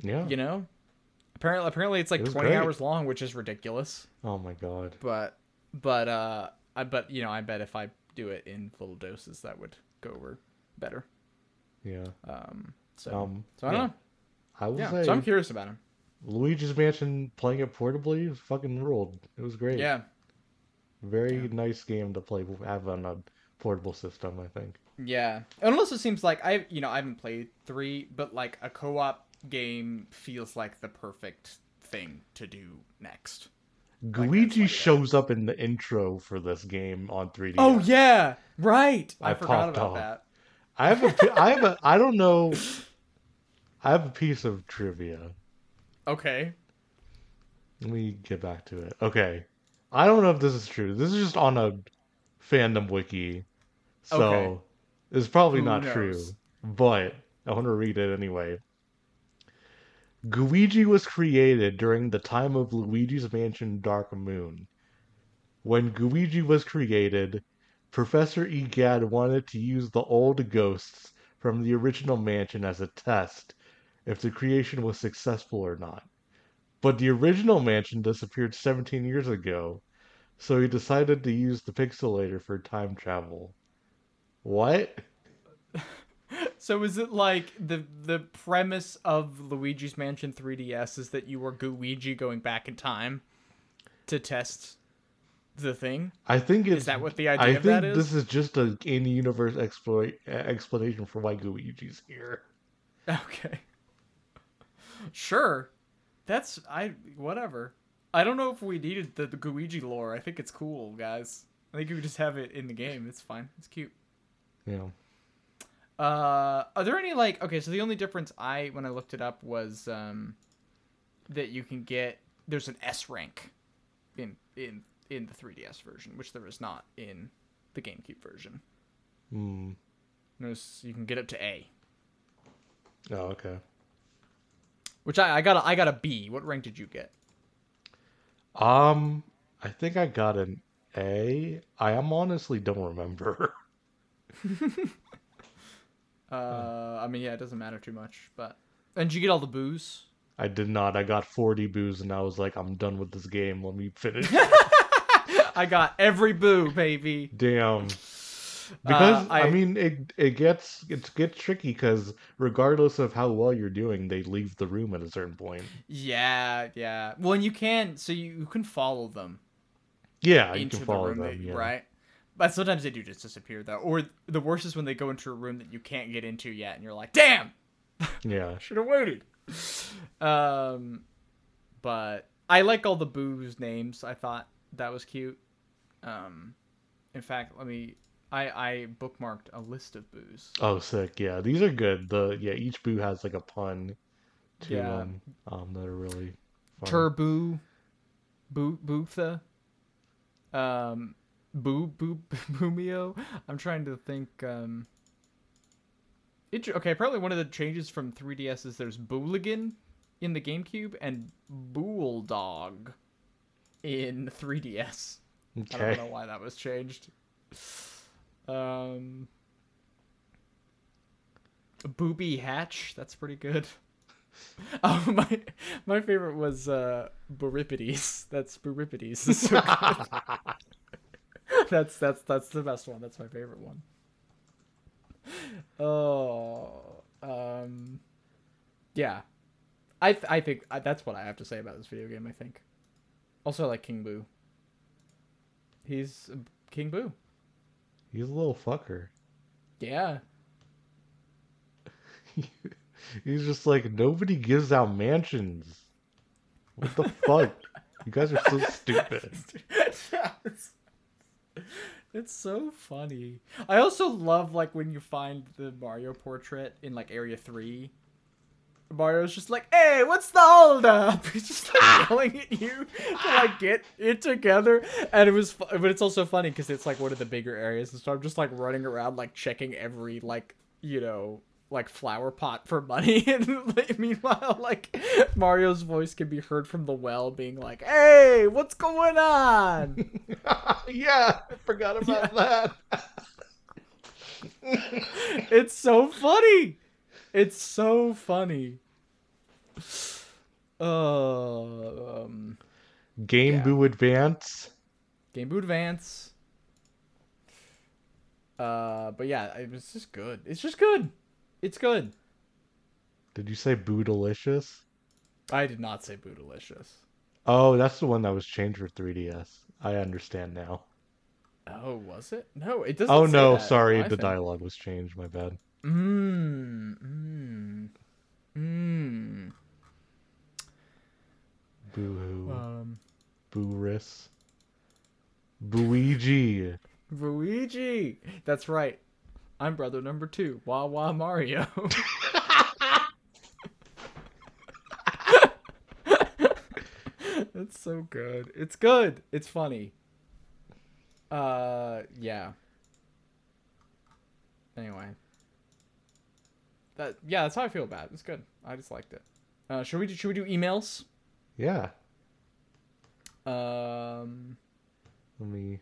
Yeah. You know. Apparently, apparently it's like It 20 great. hours long, which is ridiculous Oh my god. but but uh I but you know I bet if I do it in little doses that would go over better. Yeah. Um so Um. so I don't yeah. know. I will Yeah, say so I'm curious about him. Luigi's Mansion playing it portably fucking ruled. It was great. Yeah. Very Yeah. nice game to play have on a portable system. I think. Yeah. And also seems like I you know I haven't played 3 but like a co-op game feels like the perfect thing to do next. Luigi like that. shows up in the intro for this game on 3D. Oh yeah, right. I, I forgot about off. that. I have a I have a. I don't know. I have a piece of trivia. Okay. Let me get back to it. Okay. I don't know if this is true. This is just on a fandom wiki. So Okay. it's probably Who not knows? true. But I want to read it anyway. Gooigi was created during the time of Luigi's Mansion Dark Moon. When Gooigi was created, Professor Egad wanted to use the old ghosts from the original mansion as a test if the creation was successful or not. But the original mansion disappeared 17 years ago, so he decided to use the pixelator for time travel. What? <laughs> So is it like the the premise of Luigi's Mansion 3DS is that you were Luigi going back in time to test the thing? I think it's. Is that what the idea I of think that is? this is just a in-universe exploit explanation for why Luigi's here. <laughs> Okay. Sure. That's I whatever. I don't know if we needed the, the Luigi lore. I think it's cool, guys. I think you could just have it in the game. It's fine. It's cute. Yeah. Uh, are there any like okay? So the only difference I when I looked it up was um that you can get there's an S rank in in in the 3DS version, which there is not in the GameCube version. Hmm. Notice you can get up to A, Oh, okay. Which I, I got a, I got a B. What rank did you get? Um, I think I got an A. I am honestly don't remember. <laughs> Uh, I mean, yeah, it doesn't matter too much, but and did you get all the boos? I did not. I got 40 boos and I was like, I'm done with this game. Let me finish. <laughs> I got every boo, baby. Damn. Because Uh, I, I- mean, it it gets it gets tricky because regardless of how well you're doing, they leave the room at a certain point. Yeah, yeah. Well, and you can, so you, you can follow them Yeah, you into the room, them. that, yeah. right? But sometimes they do just disappear, though. Or the worst is when they go into a room that you can't get into yet, and you're like, "Damn, Yeah. <laughs> should have waited." Um, but I like all the boos names. I thought that was cute. Um, in fact, let me. I I bookmarked a list of boos. Oh, sick. Yeah, these are good. The yeah, each boo has like a pun to Yeah. them. Um, that are really fun. Turbo, Boo Bootha, um, Boo Boo <laughs> Boomeo. I'm trying to think. Um, it, okay, apparently one of the changes from 3DS is there's Booligan in the GameCube and Bulldog in 3DS. Okay. I don't know why that was changed. Um, Booby Hatch. That's pretty good. <laughs> Oh my! My favorite was uh, Buripides. That's Buripides. It's so <laughs> that's that's that's the best one. That's my favorite one. Oh, um, yeah. I th- I think that's what I have to say about this video game. I think. Also, I like King Boo. He's King Boo. He's a little fucker. Yeah. <laughs> He's just like nobody gives out mansions. What the fuck? You guys are so <laughs> stupid. <laughs> it's, so funny. I also love like when you find the Mario portrait in like Area Three. Mario's just like, "Hey, what's the hold up?" <laughs> He's just like ah. yelling at you to like get it together, and it was, fu- but it's also funny because it's like one of the bigger areas, and so I'm just like running around like checking every like you know like flower pot for money, <laughs> and like, meanwhile like Mario's voice can be heard from the well, being like, "Hey, what's going on?" <laughs> yeah, I forgot about that. it's so funny. It's so funny. Uh, um, Game Yeah. Boo Advance. Game Boy Advance. Uh, but yeah, it was just good. It's just good. It's good. Did you say Boo Delicious? I did not say Bootylicious. Oh, that's the one that was changed for 3DS. I understand now. Oh, was it? No, it doesn't. Oh no, sorry, the dialogue was changed. My bad. Mmm. Mmm. Mmm. Boo hoo. Um. Boo-ris. Booigi. Luigi. That's right. I'm brother number two. Wah wah Mario. It's so good. It's good. It's funny. Uh, yeah. Anyway. That yeah, that's how I feel about it. It's good. I just liked it. Uh, should we do, should we do emails? Yeah. Um, Let me.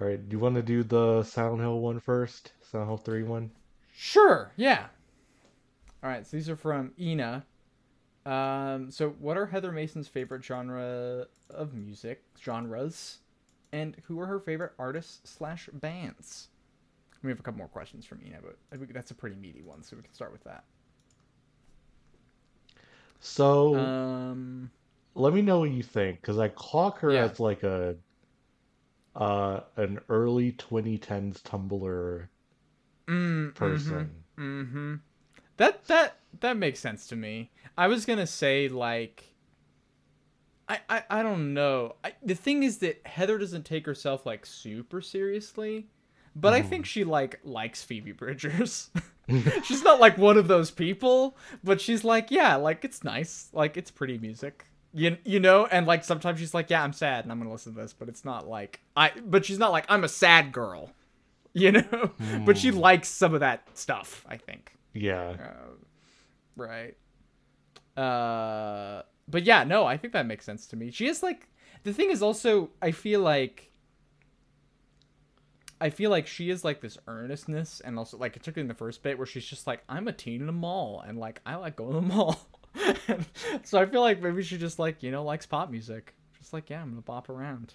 All right. Do you want to do the Silent Hill one first? Silent Hill three one. Sure, yeah. All right, so these are from Ina. Um, so what are Heather Mason's favorite genre of music genres, and who are her favorite artists slash bands? We have a couple more questions from Ina, but that's a pretty meaty one, so we can start with that. So Um, let me know what you think, because I clock her Yeah. as like a, uh, an early 2010s Tumblr mm, person. Mm-hmm. That that that makes sense to me. I was gonna say like. I, I, I don't know. I, the thing is that Heather doesn't take herself like super seriously, but I think she like likes Phoebe Bridgers. <laughs> she's not like one of those people, but she's like, yeah, like it's nice, like it's pretty music. You, you know, and like sometimes she's like, yeah, I'm sad and I'm gonna listen to this, but it's not like I. But she's not like I'm a sad girl, <laughs> you know. but she likes some of that stuff. I think. Yeah. Uh, right. Uh, but yeah, no, I think that makes sense to me. She is like the thing is also I feel like I feel like she is like this earnestness and also like particularly in the first bit where she's just like I'm a teen in a mall and like I like going to the <laughs> mall. <laughs> So I feel like maybe she just like, you know, likes pop music. Just like, yeah, I'm to bop around.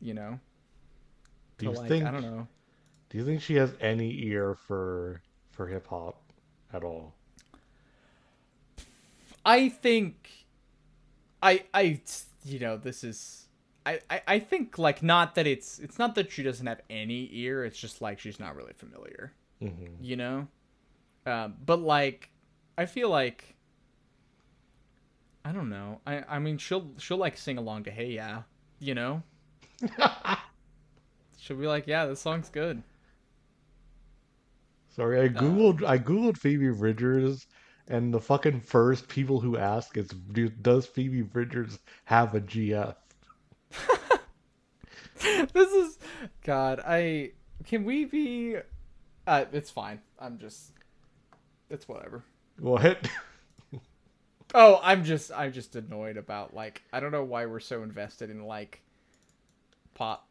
You know. Do you like, think? I don't know. Do you think she has any ear for for hip hop at all? I think I I you know, this is I, I, I think like not that it's it's not that she doesn't have any ear, it's just like she's not really familiar. hmm You know? Um, but like I feel like I don't know. I, I mean she'll she'll like sing along to Hey Yeah, you know? <laughs> she'll be like, Yeah, this song's good. Sorry, I googled I googled Phoebe Bridgers, and the fucking first people who ask is, do, does Phoebe Bridgers have a GF? <laughs> this is God, I can we be uh it's fine. I'm just it's whatever. What? <laughs> Oh, I'm just I'm just annoyed about like I don't know why we're so invested in like pop.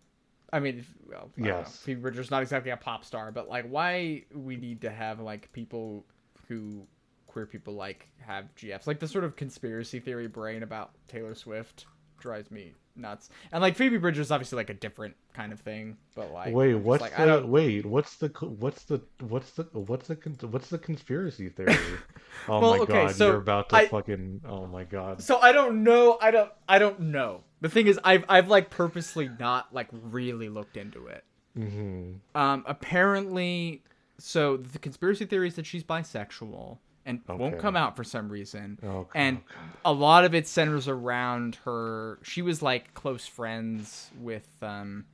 I mean, well, I know. Yes. Phoebe Bridgers not exactly a pop star, but like why we need to have like people who queer people like have GFs, like the sort of conspiracy theory brain about Taylor Swift drives me nuts. And like Phoebe Bridgers is obviously like a different kind of thing, but like wait, what's like, the wait? What's the what's the what's the what's the what's the conspiracy theory? <laughs> Oh Well, my okay, god, so you're about to I- fucking oh my god. So I don't know. I don't. I don't know. The thing is, I've I've like purposely not like really looked into it. hmm Um, apparently, so the conspiracy theory is that she's bisexual and won't come out for some reason. Okay, and okay. a lot of it centers around her. She was like close friends with um,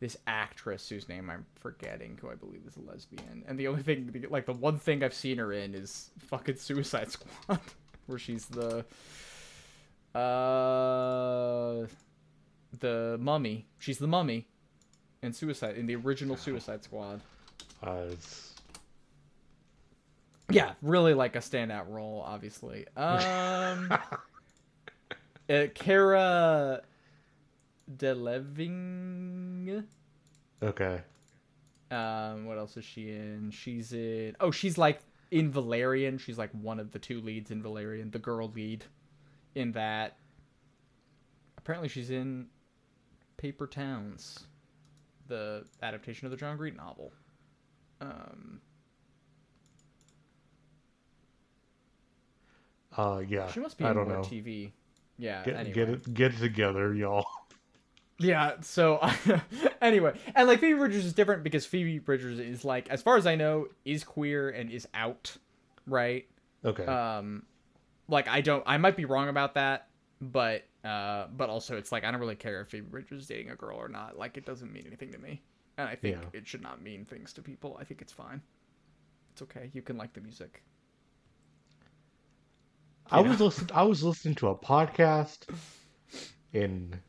this actress whose name I'm forgetting, who I believe is a lesbian. And the only thing, like the one thing I've seen her in is fucking Suicide Squad, <laughs> where she's the uh the mummy. She's the mummy in Suicide in the original Suicide Squad. Uh, it's, Yeah, really like a standout role, obviously. Um, <laughs> uh, Cara Delevingne. okay. Um, what else is she in? She's in. Oh, she's like in Valerian. She's like one of the two leads in Valerian, the girl lead in that. Apparently, she's in Paper Towns, the adaptation of the John Green novel. Um, Uh, yeah. she must be I in don't know. TV. Yeah. Get, anyway. get it, get it together, y'all. Yeah, so <laughs> anyway, and like Phoebe Bridgers is different because Phoebe Bridgers is like, as far as I know, is queer and is out, right? Okay. Um, like I don't, I might be wrong about that, but uh, but also it's like I don't really care if Phoebe Bridgers is dating a girl or not. Like it doesn't mean anything to me, and I think Yeah. it should not mean things to people. I think it's fine. It's okay. You can like the music. I was listening. I was listening to a podcast in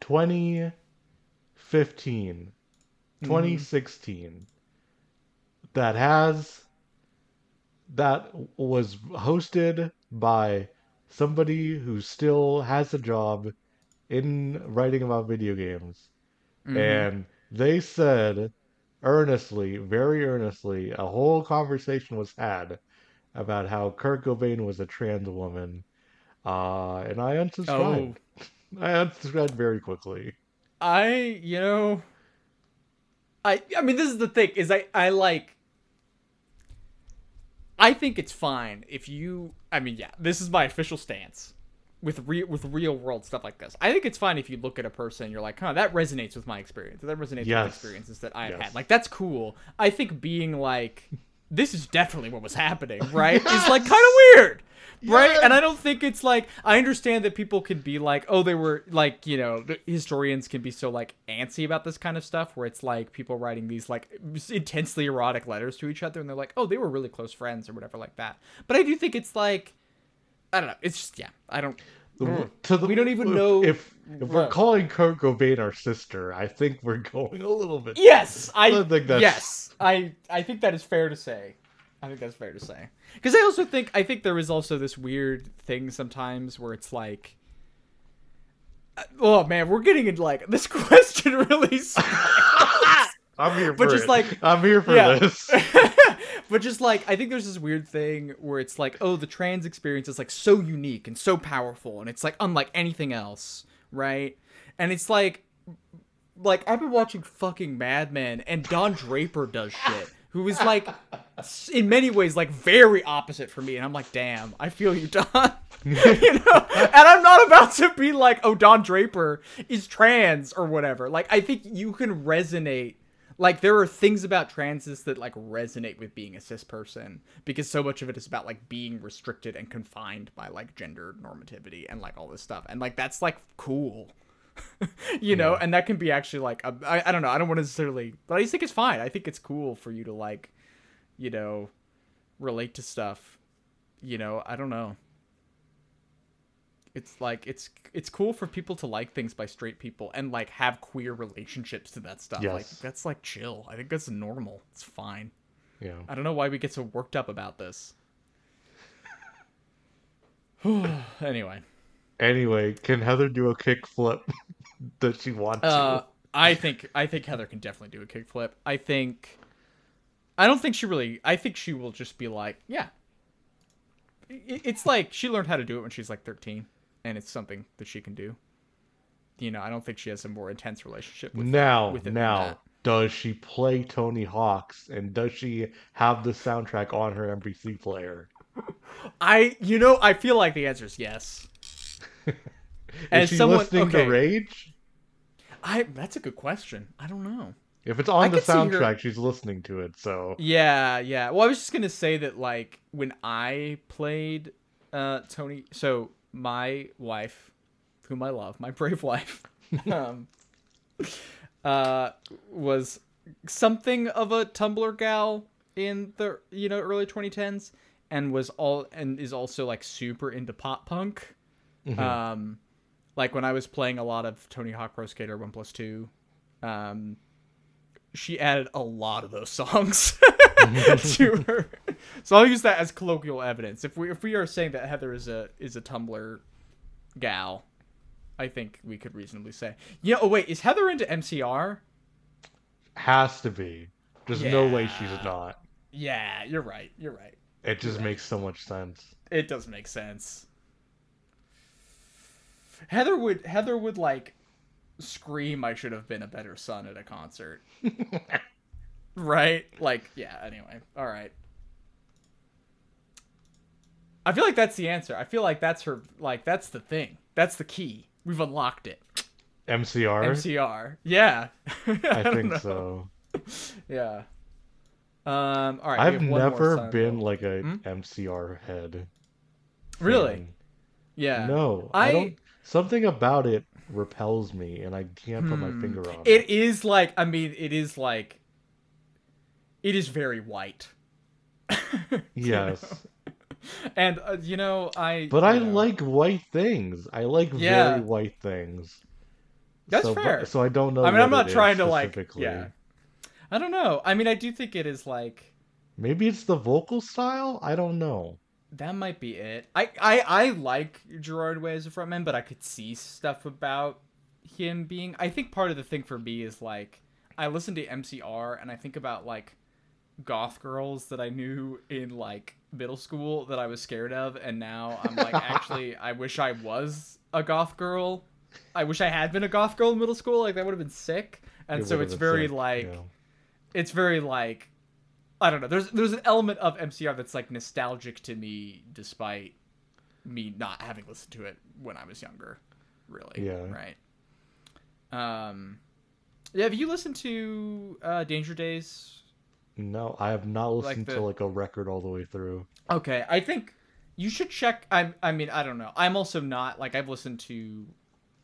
2015, Mm-hmm. 2016 that has that was hosted by somebody who still has a job in writing about video games, Mhm. and they said earnestly, very earnestly, a whole conversation was had about how Kurt Cobain was a trans woman, uh, and I unsubscribed. <laughs> I unsubscribed very quickly. I, you know, I I mean this is the thing is I I like I think it's fine if you I mean yeah, this is my official stance with real with real world stuff like this. I think it's fine if you look at a person and you're like, "Huh, that resonates with my experience. That resonates Yes. with experiences that I've Yes. had." Like that's cool. I think being like this is definitely what was happening, <laughs> right? It's like kind of weird. Right? And I don't think it's like I understand that people can be like, oh, they were like, you know, historians can be so like antsy about this kind of stuff where it's like people writing these like intensely erotic letters to each other and they're like, oh, they were really close friends or whatever like that. But I do think it's like I don't know. It's just yeah, I don't Hmm. To the, We don't even if- know- if if we're Right. calling Kurt Cobain our sister. I think we're going a little bit. Yes, I, I think that's- yes, I I think that is fair to say. I think that's fair to say. Because I also think I think there is also this weird thing sometimes where it's like, oh man, we're getting into like this <laughs> question really. <laughs> I'm here for But just it. like- I'm here for Yeah. this. <laughs> but just like I think there's this weird thing where it's like, oh, the trans experience is like so unique and so powerful, and it's like unlike anything else, right? And it's like, like I've been watching fucking Mad Men, and Don Draper does shit, who is like, in many ways, like very opposite for me, and I'm like, damn, I feel you, Don. <laughs> you know, and I'm not about to be like, oh, Don Draper is trans or whatever. Like, I think you can resonate like there are things about transes that like resonate with being a cis person because so much of it is about like being restricted and confined by like gender normativity and like all this stuff. And like that's like cool. <laughs> You know? And that can be actually like a, I, I don't know. I don't want to necessarily but i just think it's fine. I think it's cool for you to like you know relate to stuff. You know? I don't know it's like it's it's cool for people to like things by straight people and like have queer relationships to that stuff. Like Yes. that's like chill. I think that's normal. It's fine. yeah. I don't know why we get so worked up about this. <sighs> anyway, Anyway, can Heather do a kick flip? Does <laughs> she want to? uh, I think I think Heather can definitely do a kickflip. I think I don't think she really. I think she will just be like, yeah. It's like she learned how to do it when she's like 13, and it's something that she can do. You know, I don't think she has a more intense relationship with now, with now, does she play Tony Hawk's and does she have the soundtrack on her MP3 player? I, you know, I feel like the answer is yes. <laughs> Is As she someone- listening okay. to Rage? I that's a good question. I don't know. If it's on I the soundtrack, she's listening to it. So Yeah, yeah. Well, I was just gonna say that like when I played uh Tony, so my wife, whom I love, my brave wife, <laughs> um, uh, was something of a Tumblr gal in the you know early 2010s, and was all and is also like super into pop punk. Um, like when I was playing a lot of Tony Hawk Pro Skater One Plus Two, um, she added a lot of those songs <laughs> <laughs> to <laughs> her. So I'll use that as colloquial evidence. If we if we are saying that Heather is a is a Tumblr gal, I think we could reasonably say. Yeah. Oh wait, is Heather into MCR? has to be. There's no way she's not. Yeah, you're right. You're right. It just makes so much sense. It does make sense. Heather would Heather would like scream I should have been a better son at a concert. <laughs> right? Like, yeah, anyway. All right. I feel like that's the answer. I feel like that's her like that's the thing. That's the key. We've unlocked it. MCR. MCR. Yeah. <laughs> I don't think know. so. Yeah. Um all right. I've have one more never been like a Hmm? MCR head. Really? Yeah. No, I- I, don't. Something about it repels me, and I can't put my Hmm. finger on it. It is like I mean, it is like it is very white. <laughs> Yes, And uh, you know, I but I know, like white things. I like Yeah. very white things. That's so, but- fair. so I don't know. I mean, I'm not trying to like yeah. I don't know. I mean, I do think it is like Maybe it's the vocal style. I don't know. that might be it. I I I like Gerard Way as a frontman, but I could see stuff about him being. I think part of the thing for me is like I listen to MCR and I think about like goth girls that I knew in like middle school that I was scared of, and now I'm like, actually, <laughs> I wish I was a goth girl. I wish I had been a goth girl in middle school. Like that would have been sick. And It so it's very sick, like yeah. it's very like I don't know. There's there's an element of MCR that's like nostalgic to me, despite me not having listened to it when I was younger. Really, Yeah. right. Um, yeah. Have you listened to uh, Danger Days? No, I have not Like listened the- to like a record all the way through. Okay, I think you should check. I I mean I don't know. I'm also not like I've listened to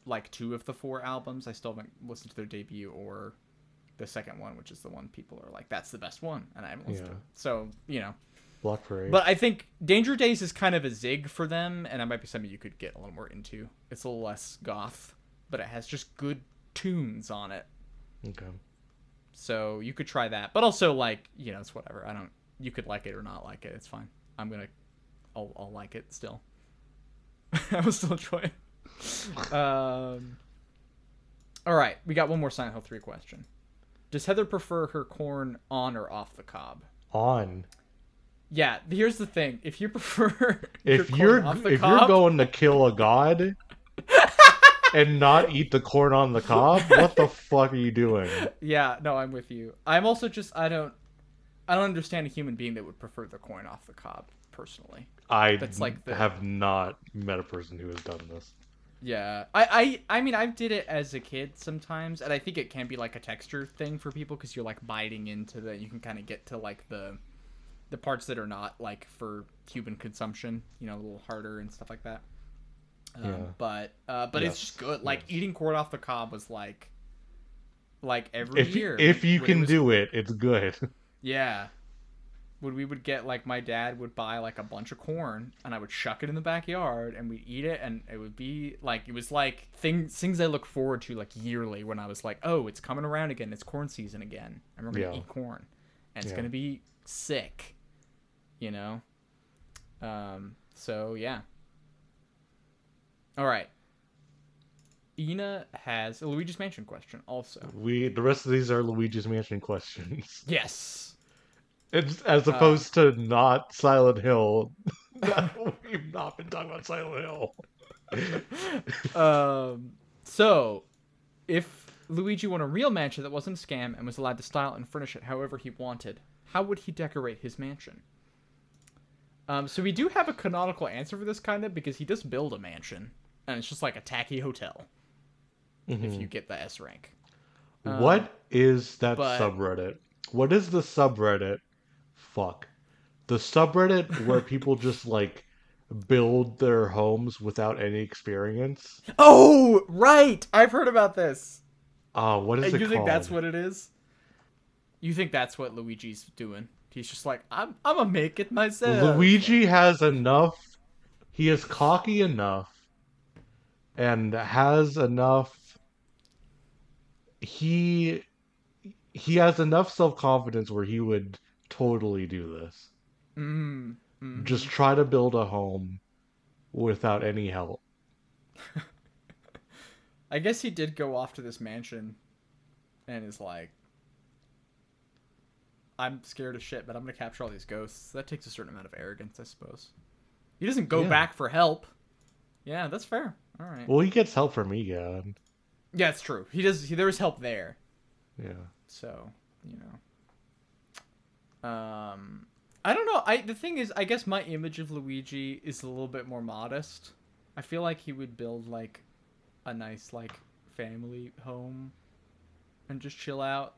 like two of the four albums. I still haven't listened to their debut or the second one, which is the one people are like that's the best one, and I haven't listened to it. So you know. Black Parade. But I think Danger Days is kind of a zig for them, and that might be something you could get a little more into. It's a little less goth, but it has just good tunes on it. okay. So you could try that. But also, like, you know, it's whatever. I don't. You could like it or not like it. It's fine. I'm gonna. I'll, I'll like it still. <laughs> I will still enjoy it. Um. All right, we got one more Silent Hill three question. Does Heather prefer her corn on or off the cob? On. Yeah, here's the thing. If you <laughs> prefer If your you're if cob, you're going to kill a god <laughs> and not eat the corn on the cob, what the <laughs> fuck are you doing? yeah, no, I'm with you. I'm also just I don't I don't understand a human being that would prefer the corn off the cob personally. I That's like the- have not met a person who has done this. Yeah, I I I mean I did it as a kid sometimes, and I think it can be like a texture thing for people because you're like biting into the you can kind of get to like the the parts that are not like for human consumption, you know, a little harder and stuff like that. Um, Yeah. But uh, but it's Yes, just good. Like yes. eating corn off the cob was like like every If year. if you when it can was- do it, it's good. <laughs> Yeah. When we would get like my dad would buy like a bunch of corn and I would shuck it in the backyard and we'd eat it and it would be like it was like things things I look forward to like yearly when I was like, oh, it's coming around again, it's corn season again, and we're gonna Yeah. eat corn, and it's Yeah. gonna be sick, you know. Um. So yeah. All right. Ina has a Luigi's Mansion question also. We the rest of these are Luigi's Mansion questions. <laughs> Yes. It's Uh, as opposed to not Silent Hill. <laughs> We've not been talking about Silent Hill. <laughs> um, so, if Luigi won a real mansion that wasn't a scam and was allowed to style and furnish it however he wanted, how would he decorate his mansion? Um, so we do have a canonical answer for this kind of because he does build a mansion, and it's just like a tacky hotel if Mhm. you get the S rank. what is that but- subreddit? What is the subreddit? Fuck. The subreddit where <laughs> people just like build their homes without any experience. Oh, right. I've heard about this. Uh, what is And it you called? think that's what it is? You think that's what Luigi's doing? He's just like, I'm, I'm gonna make it myself. Luigi has enough. He is cocky enough, and has enough. He he has enough self confidence where he would totally do this. Mm, mm. Just try to build a home without any help. <laughs> I guess he did go off to this mansion, and is like, I'm scared of shit, but I'm gonna capture all these ghosts. That takes a certain amount of arrogance, I suppose. He doesn't go Yeah. back for help. Yeah, that's fair. All right. Well, he gets help from Egon. yeah, it's true. He does. He, there was help there. Yeah. So, you know. Um I don't know. I the thing is I guess my image of Luigi is a little bit more modest. I feel like he would build like a nice like family home and just chill out.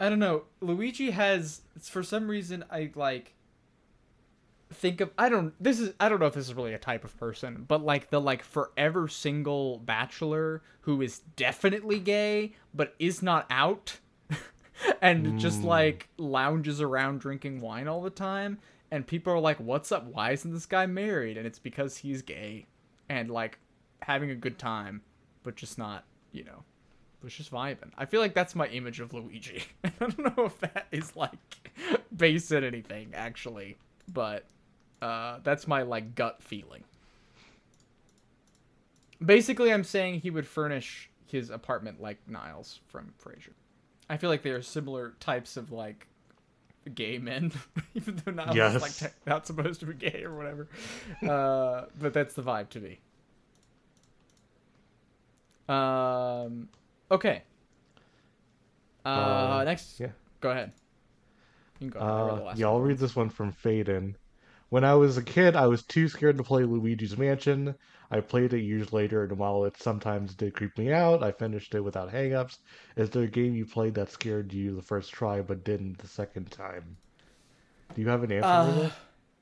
I don't know. Luigi has for some reason I like think of I don't this is I don't know if this is really a type of person, but like the like forever single bachelor who is definitely gay but is not out <laughs> and just Mm. like lounges around drinking wine all the time and people are like what's up? Why isn't this guy married? And it's because he's gay and like having a good time but just not you know was just vibing. I feel like that's my image of luigi. <laughs> I don't know if that is like <laughs> based in anything actually but uh that's my like gut feeling basically i'm saying he would furnish his apartment like niles from frasier I feel like they are similar types of like gay men, <laughs> even though Niles Yes. is like not supposed to be gay or whatever. Uh, but that's the vibe to me. Um, okay. Uh, Uh, next, yeah. go ahead. You can go. I read Uh, yeah, I'll read this one from Faden. When I was a kid, I was too scared to play Luigi's Mansion. I played it years later, and while it sometimes did creep me out, I finished it without hangups. Is there a game you played that scared you the first try but didn't the second time? Do you have an answer for Uh, this?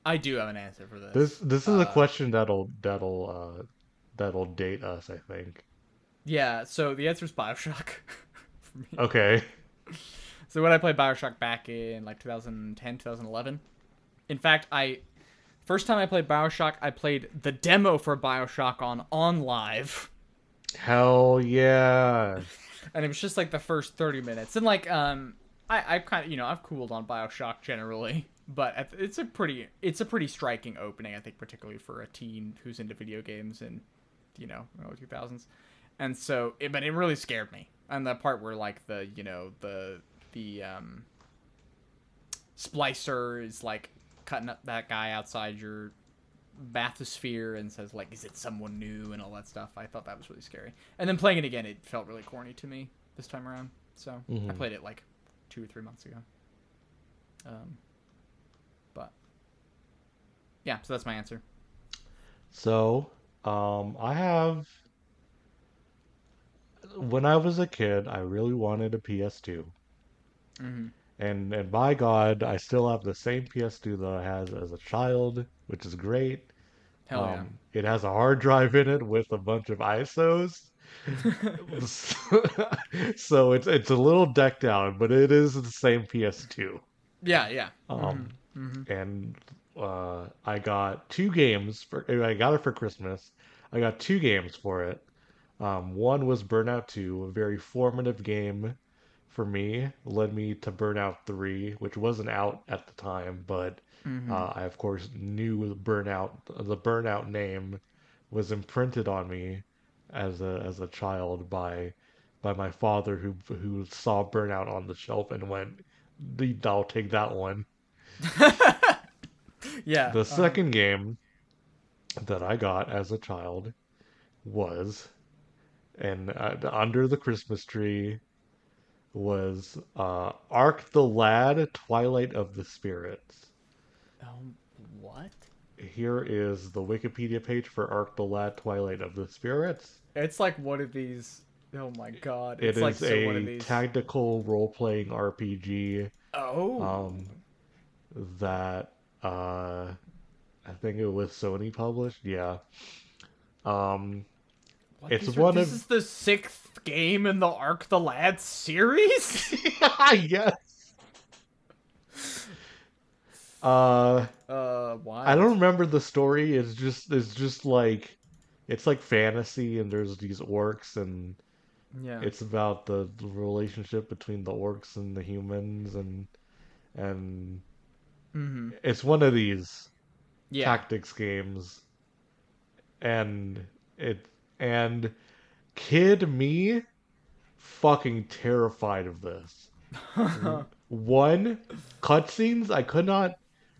I do have an answer for this. This this is a uh, question that'll that'll uh that'll date us, I think. Yeah, so the answer is Bioshock. <laughs> for. Okay. So when I played Bioshock back in like 2010, 2011, in fact, I first time I played Bioshock, I played the demo for Bioshock on on live, Hell yeah. and it was just like the first 30 minutes. And like, um, I I've kind of you know I've cooled on Bioshock generally, but it's a pretty it's a pretty striking opening, I think, particularly for a teen who's into video games and you know early 2000s. And so, it, but it really scared me. And the part where like the you know the the um splicer is like cutting up that guy outside your bathysphere and says like is it someone new and all that stuff i thought that was really scary and then playing it again it felt really corny to me this time around so i Mhm. played it like two or three months ago um but yeah so that's my answer So, um, I have. When I was a kid, I really wanted a PS2, mm-hmm. And and by God, I still have the same PS2 that I had as a child, which is great. hell Um, It has a hard drive in it with a bunch of ISOs, <laughs> so it's it's a little decked out, but it is the same PS2. yeah yeah Um, mm-hmm. and uh, I got two games for. I got it for Christmas. I got two games for it. Um, one was Burnout Two, a very formative game for me. Led me to Burnout Three, which wasn't out at the time, but Mm-hmm. uh, I of course knew the Burnout. The Burnout name was imprinted on me as a as a child by by my father, who who saw Burnout on the shelf and went, "I'll take that one." <laughs> yeah The uh-huh. second game that I got as a child was, and uh, under the Christmas tree was uh, Arc the Lad Twilight of the Spirits. um, what Here is the Wikipedia page for Arc the Lad Twilight of the Spirits. It's like one of these Oh my god. It It's is like so one of a these. tactical role-playing RPG oh. um, that uh, I think it was Sony published. Yeah. Um, What? it's These are- one this of- is the sixth game in the Arc the Lad series? <laughs> yes. Uh, uh, why? I don't remember the story. It's just it's just like it's like fantasy, and there's these orcs, and Yeah. it's about the, the relationship between the orcs and the humans, and and mm-hmm. it's one of these Yeah. tactics games, and it and kid me, fucking terrified of this. <laughs> One, cutscenes. I could not,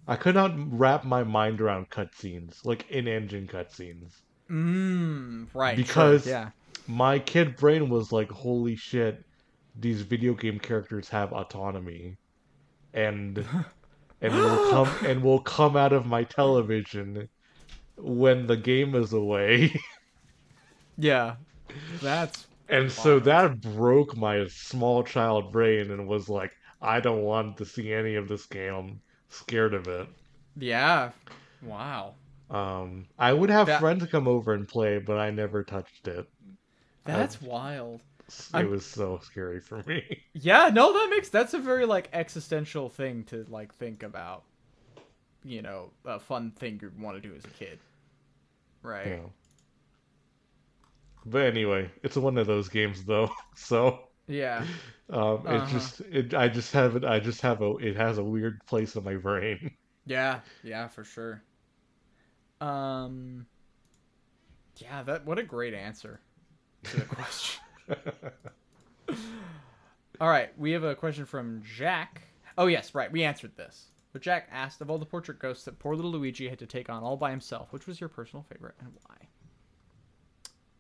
I could not wrap my mind around cutscenes, like in-engine cutscenes. mm, right. sure, Because- yeah. My kid brain was like, "Holy shit, these video game characters have autonomy," and <laughs> and will come and will come out of my television when the game is away. <laughs> Yeah. That's And so that broke my small child brain and was like, I don't want to see any of this game. I'm scared of it. yeah. Wow. Um, I would have That- friends come over and play, but I never touched it. That's wild. It I'm- was so scary for me. <laughs> Yeah, no, that makes that's a very like existential thing to like think about. You know, a fun thing you want to do as a kid. Right. Know. But anyway, it's one of those games though. <laughs> So Yeah. um, Uh-huh. it's just it. I just have it. I just have a. It has a weird place in my brain. <laughs> Yeah, yeah, for sure. Um Yeah, that what a great answer to the question. <laughs> All right, we have a question from Jack. Oh yes, right, we answered this. But Jack asked of all the portrait ghosts that poor little Luigi had to take on all by himself, which was your personal favorite and why?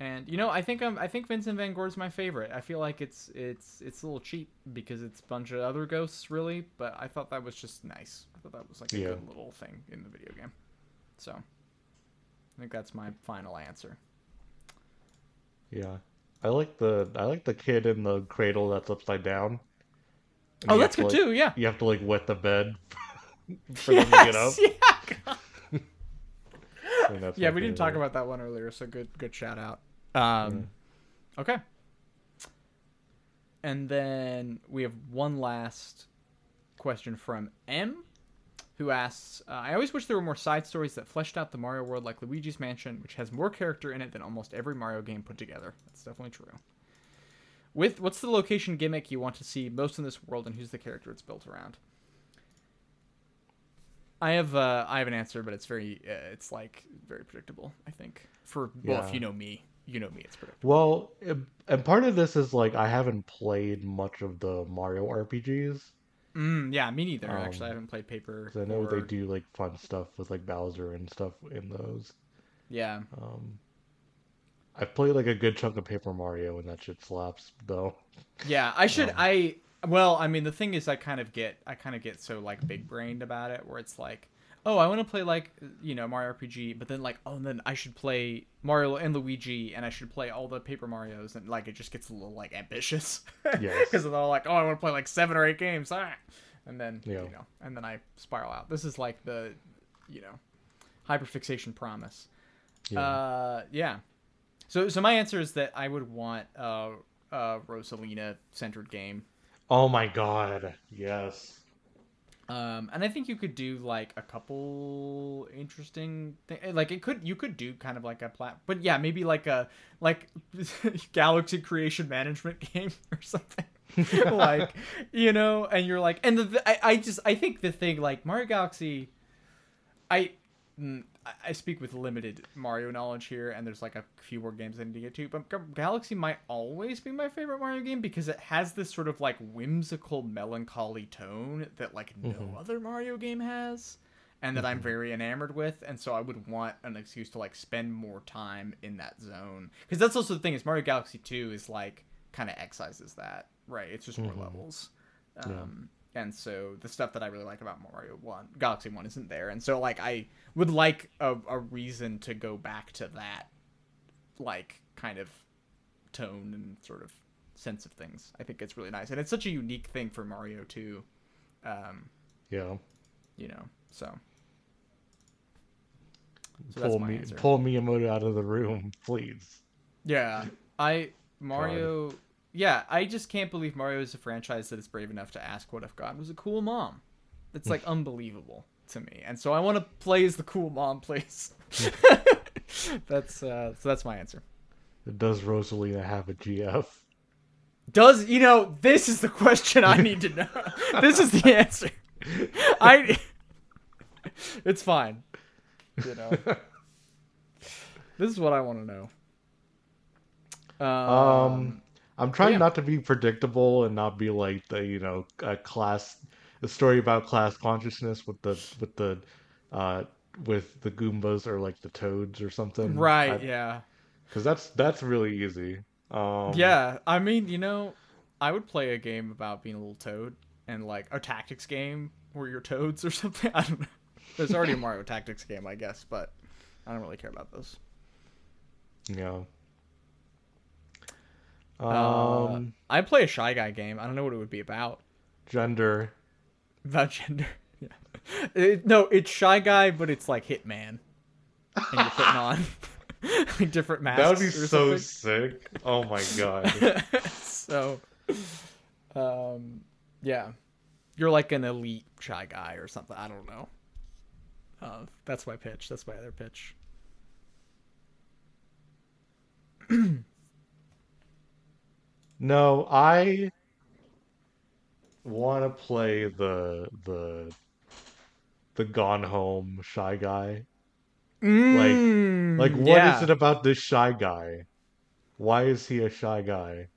And you know, I think I'm I think Vincent Van Gogh's my favorite. I feel like it's it's it's a little cheap because it's a bunch of other ghosts really, but I thought that was just nice. I thought that was like a Yeah. good little thing in the video game. So I think that's my final answer. Yeah, I like the I like the kid in the cradle that's upside down. And Oh, that's good to, like- too. Yeah. You have to like wet the bed <laughs> for them to get up. <laughs> Yeah. <laughs> Yeah, we didn't talk about that one earlier, so good good shout out. Um okay. And then we have one last question from M who asks, uh, I always wish there were more side stories that fleshed out the Mario world like Luigi's Mansion, which has more character in it than almost every Mario game put together. That's definitely true. With what's the location gimmick you want to see most in this world and who's the character it's built around? I have uh, I have an answer, but it's very uh, it's like very predictable. I think for well, if Yeah. you know me, you know me. It's predictable. Well, and- and part of this is like I haven't played much of the Mario RPGs Mm, yeah, me neither. actually, I Um, haven't played paper. I know they do like fun stuff with like Bowser and stuff in those. Yeah, Um, I've played like a good chunk of Paper Mario, and that shit slaps though. yeah. I should. Um, I well, I mean, the thing is, I kind of get I kind of get so like big brained about it, where it's like, oh, I want to play like you know Mario RPG, but then like, oh, and then I should play Mario and Luigi, and I should play all the Paper Mario's, and like it just gets a little like ambitious. <laughs> Yes. because they're all like, oh, I want to play like seven or eight games, ah! and then Yeah. you know, and then I spiral out. This is like the, you know, hyperfixation promise. Yeah. Uh, yeah. So, so my answer is that I would want uh, a Rosalina centered game. oh my god, yes. Um, and I think you could do like a couple interesting things. Like it could, you could do kind of like a plat, but yeah, maybe like a like <laughs> galaxy creation management <laughs> game or something. <laughs> like you know, and you're like, and the I, I just I think the thing like Mario Galaxy, I. I- speak with limited Mario knowledge here, and there's like a few more games I need to get to. But Galaxy might always be my favorite Mario game because it has this sort of like whimsical, melancholy tone that like no Mhm. other Mario game has, and that I'm very enamored with. And so I would want an excuse to like spend more time in that zone because that's also the thing is Mario Galaxy Two is like kind of excises that right. It's just more Mhm. levels. Yeah. And so the stuff that I really like about Mario One, Galaxy One, isn't there. And so like I would like a, a reason to go back to that, like kind of tone and sort of sense of things. I think it's really nice, and it's such a unique thing for Mario too. Um, Yeah. you know, so. So pull me answer. pull Miyamoto out of the room, please. Yeah, I Mario. Yeah, I just can't believe Mario is a franchise that is brave enough to ask what if God was a cool mom. It's like <laughs> unbelievable to me, and so I want to play as the cool mom, please. <laughs> that's uh, so that's my answer. Does Rosalina have a GF? Does you know this is the question I need to know. <laughs> this is the answer. I. It's fine. You know. this is what I want to know. Um, Um, I'm trying yeah. not to be predictable and not be like the you know a class, a story about class consciousness with the with the, uh, with the Goombas or like the Toads or something. right. yeah. Because that's that's really easy. Um, Yeah, I mean, you know, I would play a game about being a little toad and like a tactics game where you're toads or <laughs> something. I don't know. There's already a <laughs> Mario Tactics game, I guess, but I don't really care about those. Yeah. Uh, Um, I'd play a Shy Guy game. I don't know what it would be about. gender. About gender. <laughs> Yeah. It- no, it's Shy Guy, but it's like Hitman. And you're putting <laughs> on like <laughs> different masks. That would be so something. sick. Oh my god. so, um, yeah, you're like an elite shy guy or something. I don't know. Uh, that's my pitch. That's my other pitch. <clears throat> No, I want to play the the the gone home shy guy. Like like what is Mm, yeah, it about this shy guy? Why is he a shy guy?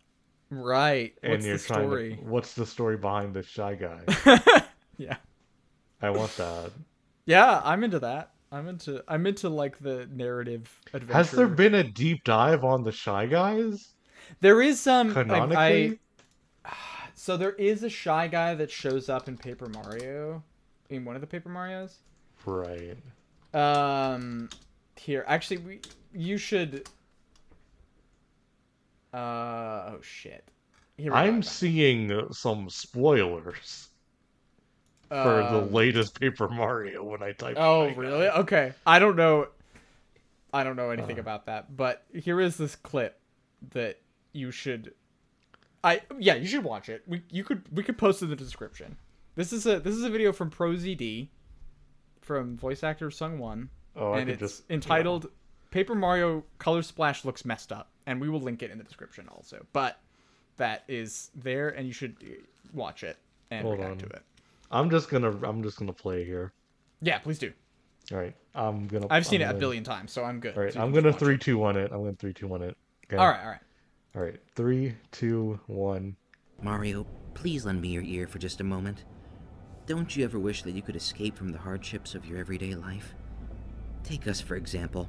right? And What's you're the trying story? to what's the story behind this shy guy? <laughs> yeah, I want that. yeah. I'm into that. I'm into. I'm into like the narrative adventure. Has there been a deep dive on the shy guys? There is some Canonically? I, I, <sighs> so there is a shy guy that shows up in Paper Mario, in one of the Paper Mario's. Right. Um, here, actually, we you should. Uh oh shit. Here I'm go. seeing some spoilers for the Um, latest Paper Mario when I type Oh Shy Guy. really? Okay. I don't know. I don't know anything Uh. about that, but here is this clip that you should. I yeah, you should watch it. We you could we could post it in the description. This is a this is a video from ProZD, from voice actor Sung Won, Oh, and it's just entitled "Paper Mario Color Splash Looks Messed Up," and we will link it in the description also. But that is there, and you should watch it and Hold react on. to it. I'm just gonna I'm just gonna play here. Yeah, please do. All right, I'm gonna. I've seen I'm it a gonna- billion times, so I'm good. All right, So I'm gonna three two one it. I'm gonna three two one it. Okay. All right, all right. All right. Three two one. Mario, please lend me your ear for just a moment. Don't you ever wish that you could escape from the hardships of your everyday life? Take us, for example.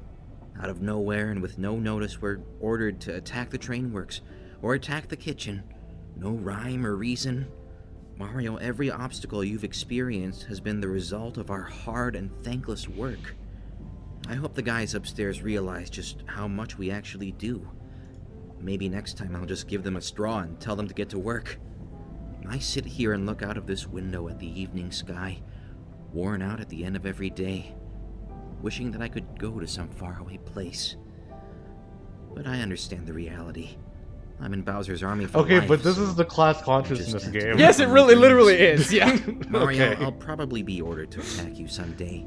Out of nowhere and with no notice, we're ordered to attack the train works or attack the kitchen. No rhyme or reason. Mario, every obstacle you've experienced has been the result of our hard and thankless work. I hope the guys upstairs realize just how much we actually do. Maybe next time I'll just give them a straw and tell them to get to work. I sit here and look out of this window at the evening sky, worn out at the end of every day, wishing that I could go to some faraway place. But I understand the reality. I'm in Bowser's army for Okay, life, but this so is the class consciousness game. Yes, it really, literally is. Yeah. <laughs> Mario, Okay. I'll probably be ordered to attack you someday.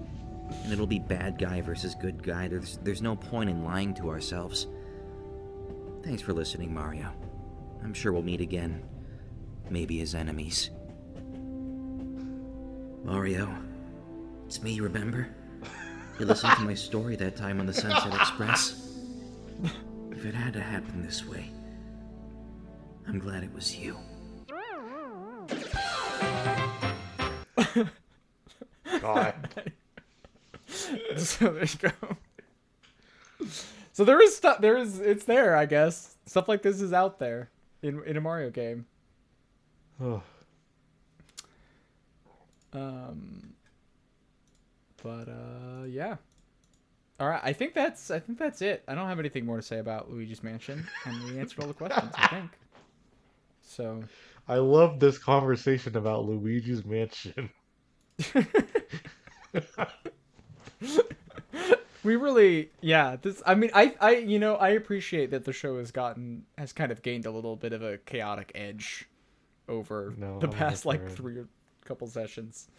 And it'll be bad guy versus good guy. There's, there's no point in lying to ourselves. Thanks for listening, Mario. I'm sure we'll meet again. Maybe as enemies. Mario, it's me, remember? You listened to my <laughs> story that time on the Sunset Express? If it had to happen this way, I'm glad it was you. <laughs> God. <laughs> so there you go. So there is stuff. There is. It's there. I guess stuff like this is out there in in a Mario game. Ugh. Um. But uh, yeah. All right, I think that's I think that's it. I don't have anything more to say about Luigi's Mansion, and we answered all the questions. I think. So I love this conversation about Luigi's Mansion. <laughs> we really, yeah. This, I mean, I, I, you know, I appreciate that the show has gotten has kind of gained a little bit of a chaotic edge over No, the past like it. three or couple sessions.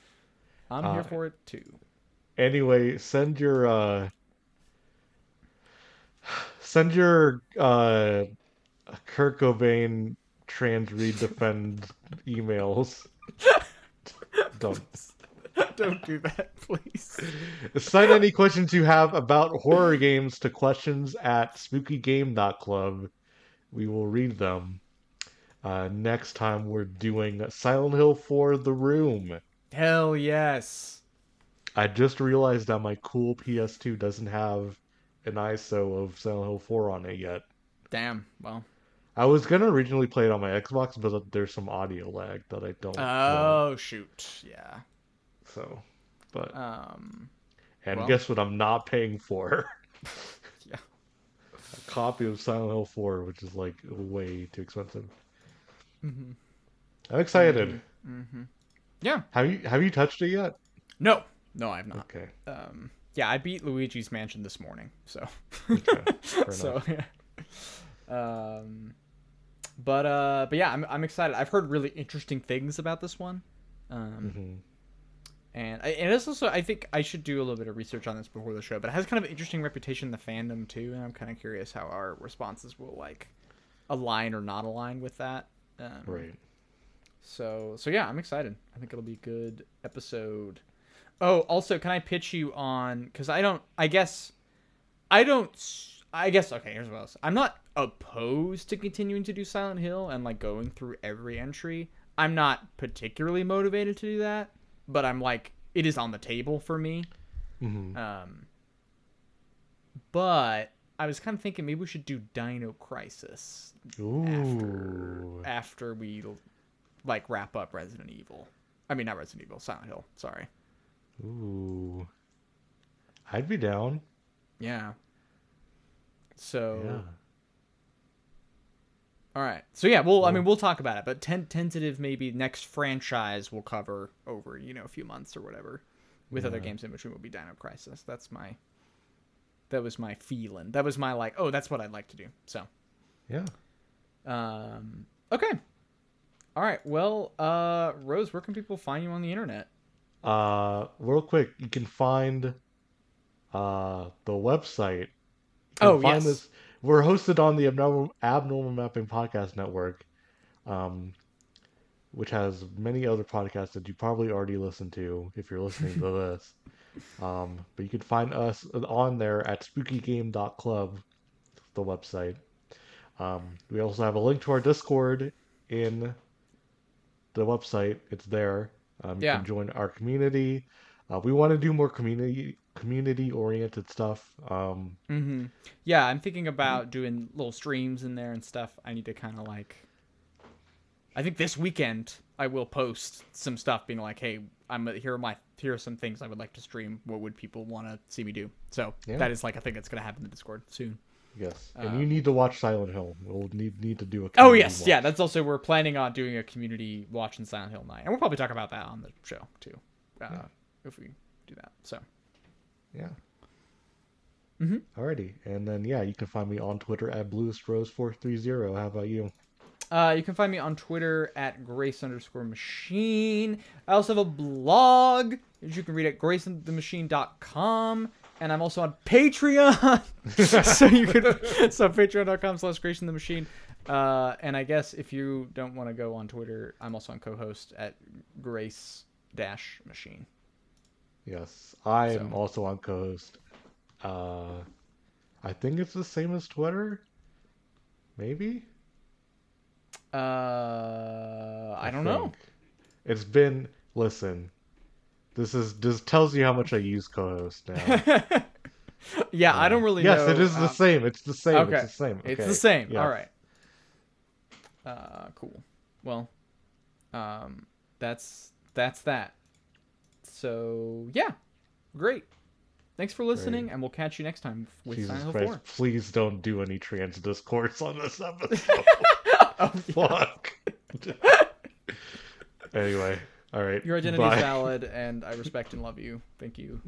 I'm Uh, here for it too. Anyway, send your uh send your uh Kurt Cobain trans read defend emails. <laughs> Don't <laughs> Don't do that, please. send any questions you have about horror games to questions at spookygame.club. We will read them. Uh, next time we're doing Silent Hill 4 The Room. Hell yes. I just realized that my cool PS2 doesn't have an ISO of Silent Hill 4 on it yet. Damn. Well. I was gonna originally play it on my Xbox, but there's some audio lag that I don't. Oh shoot. Yeah. So, but Um. and well. guess what? I'm not paying for <laughs> Yeah. a copy of Silent Hill 4, which is like way too expensive. Mhm. I'm excited. Mm-hmm. Yeah. Have you have you touched it yet? No. No, I have not. Okay. Um. Yeah, I beat Luigi's Mansion this morning, so. Okay, <laughs> so yeah. Um. But uh, but yeah, I'm I'm excited. I've heard really interesting things about this one. Um. And I, and it's also I think I should do a little bit of research on this before the show, but it has kind of an interesting reputation in the fandom too, and I'm kind of curious how our responses will like align or not align with that. Um, Right. So so yeah, I'm excited. I think it'll be a good episode. Oh, also, can I pitch you on? Because I don't. I guess I don't. I guess okay. Here's what else. I'm not opposed to continuing to do Silent Hill and like going through every entry. I'm not particularly motivated to do that, but I'm like it is on the table for me. hmm Um, but I was kind of thinking maybe we should do Dino Crisis Ooh. after we like wrap up Resident Evil. I mean, not Resident Evil, Silent Hill. Sorry. Ooh. I'd be down. Yeah. So, Yeah. All right. So yeah, well, I mean, we'll talk about it, but ten- tentative maybe next franchise we'll cover over you know a few months or whatever, with other games in between will be Dino Crisis. That's my. That was my feeling. That was my like. Oh, that's what I'd like to do. So. Yeah. Um. Okay. All right. Well, uh, Rose, where can people find you on the internet? Uh, real quick, you can find uh the website. You can Oh, find yes. This, we're hosted on the Abnormal, Abnormal Mapping Podcast Network, um, which has many other podcasts that you probably already listened to if you're listening to <laughs> this. Um, but you can find us on there at spookygame.club, the website. Um, we also have a link to our Discord in the website. It's there. Um, you Yeah. can join our community. Uh, we want to do more community community oriented stuff. Um, Mm-hmm. Yeah, I'm thinking about doing little streams in there and stuff. I need to kind of like. I think this weekend I will post some stuff, being like, "Hey, I'm here. Are my here are some things I would like to stream. What would people want to see me do?" So Yeah. that is like a thing that's gonna happen in the Discord soon. yes, and you need to watch Silent Hill. We'll need need to do a. Oh yes, yeah. That's also we're planning on doing a community watching Silent Hill night, and we'll probably talk about that on the show too, uh, if we do that. So Yeah. Mhm. Alrighty, and then yeah, you can find me on Twitter at bluestrose430. How about you? Uh, you can find me on Twitter at Grace underscore machine. I also have a blog that you can read at graceinthemachine.com. And I'm also on Patreon. <laughs> so you can <laughs> so patreon.com slash Grace the Machine. Uh, and I guess if you don't want to go on Twitter, I'm also on Cohost at Grace Dash Machine. Yes, I am So- also on Cohost. Uh, I think it's the same as Twitter. Maybe. Uh, I don't know. It's been listen. This is this tells you how much I use Cohost now. <laughs> Yeah, I don't really yes, know. it is the uh, same. It's the same. Okay. It's the same. It's the same. Yeah. All right. Uh, cool. Well, um, that's that's that. So yeah, great. thanks for listening, and we'll catch you next time with Jesus Silent Hill Christ, Four. please don't do any trans discourse on this episode. <laughs> <laughs> Oh, Fuck. <laughs> anyway, all right. Your identity is valid, and I respect and love you. Thank you.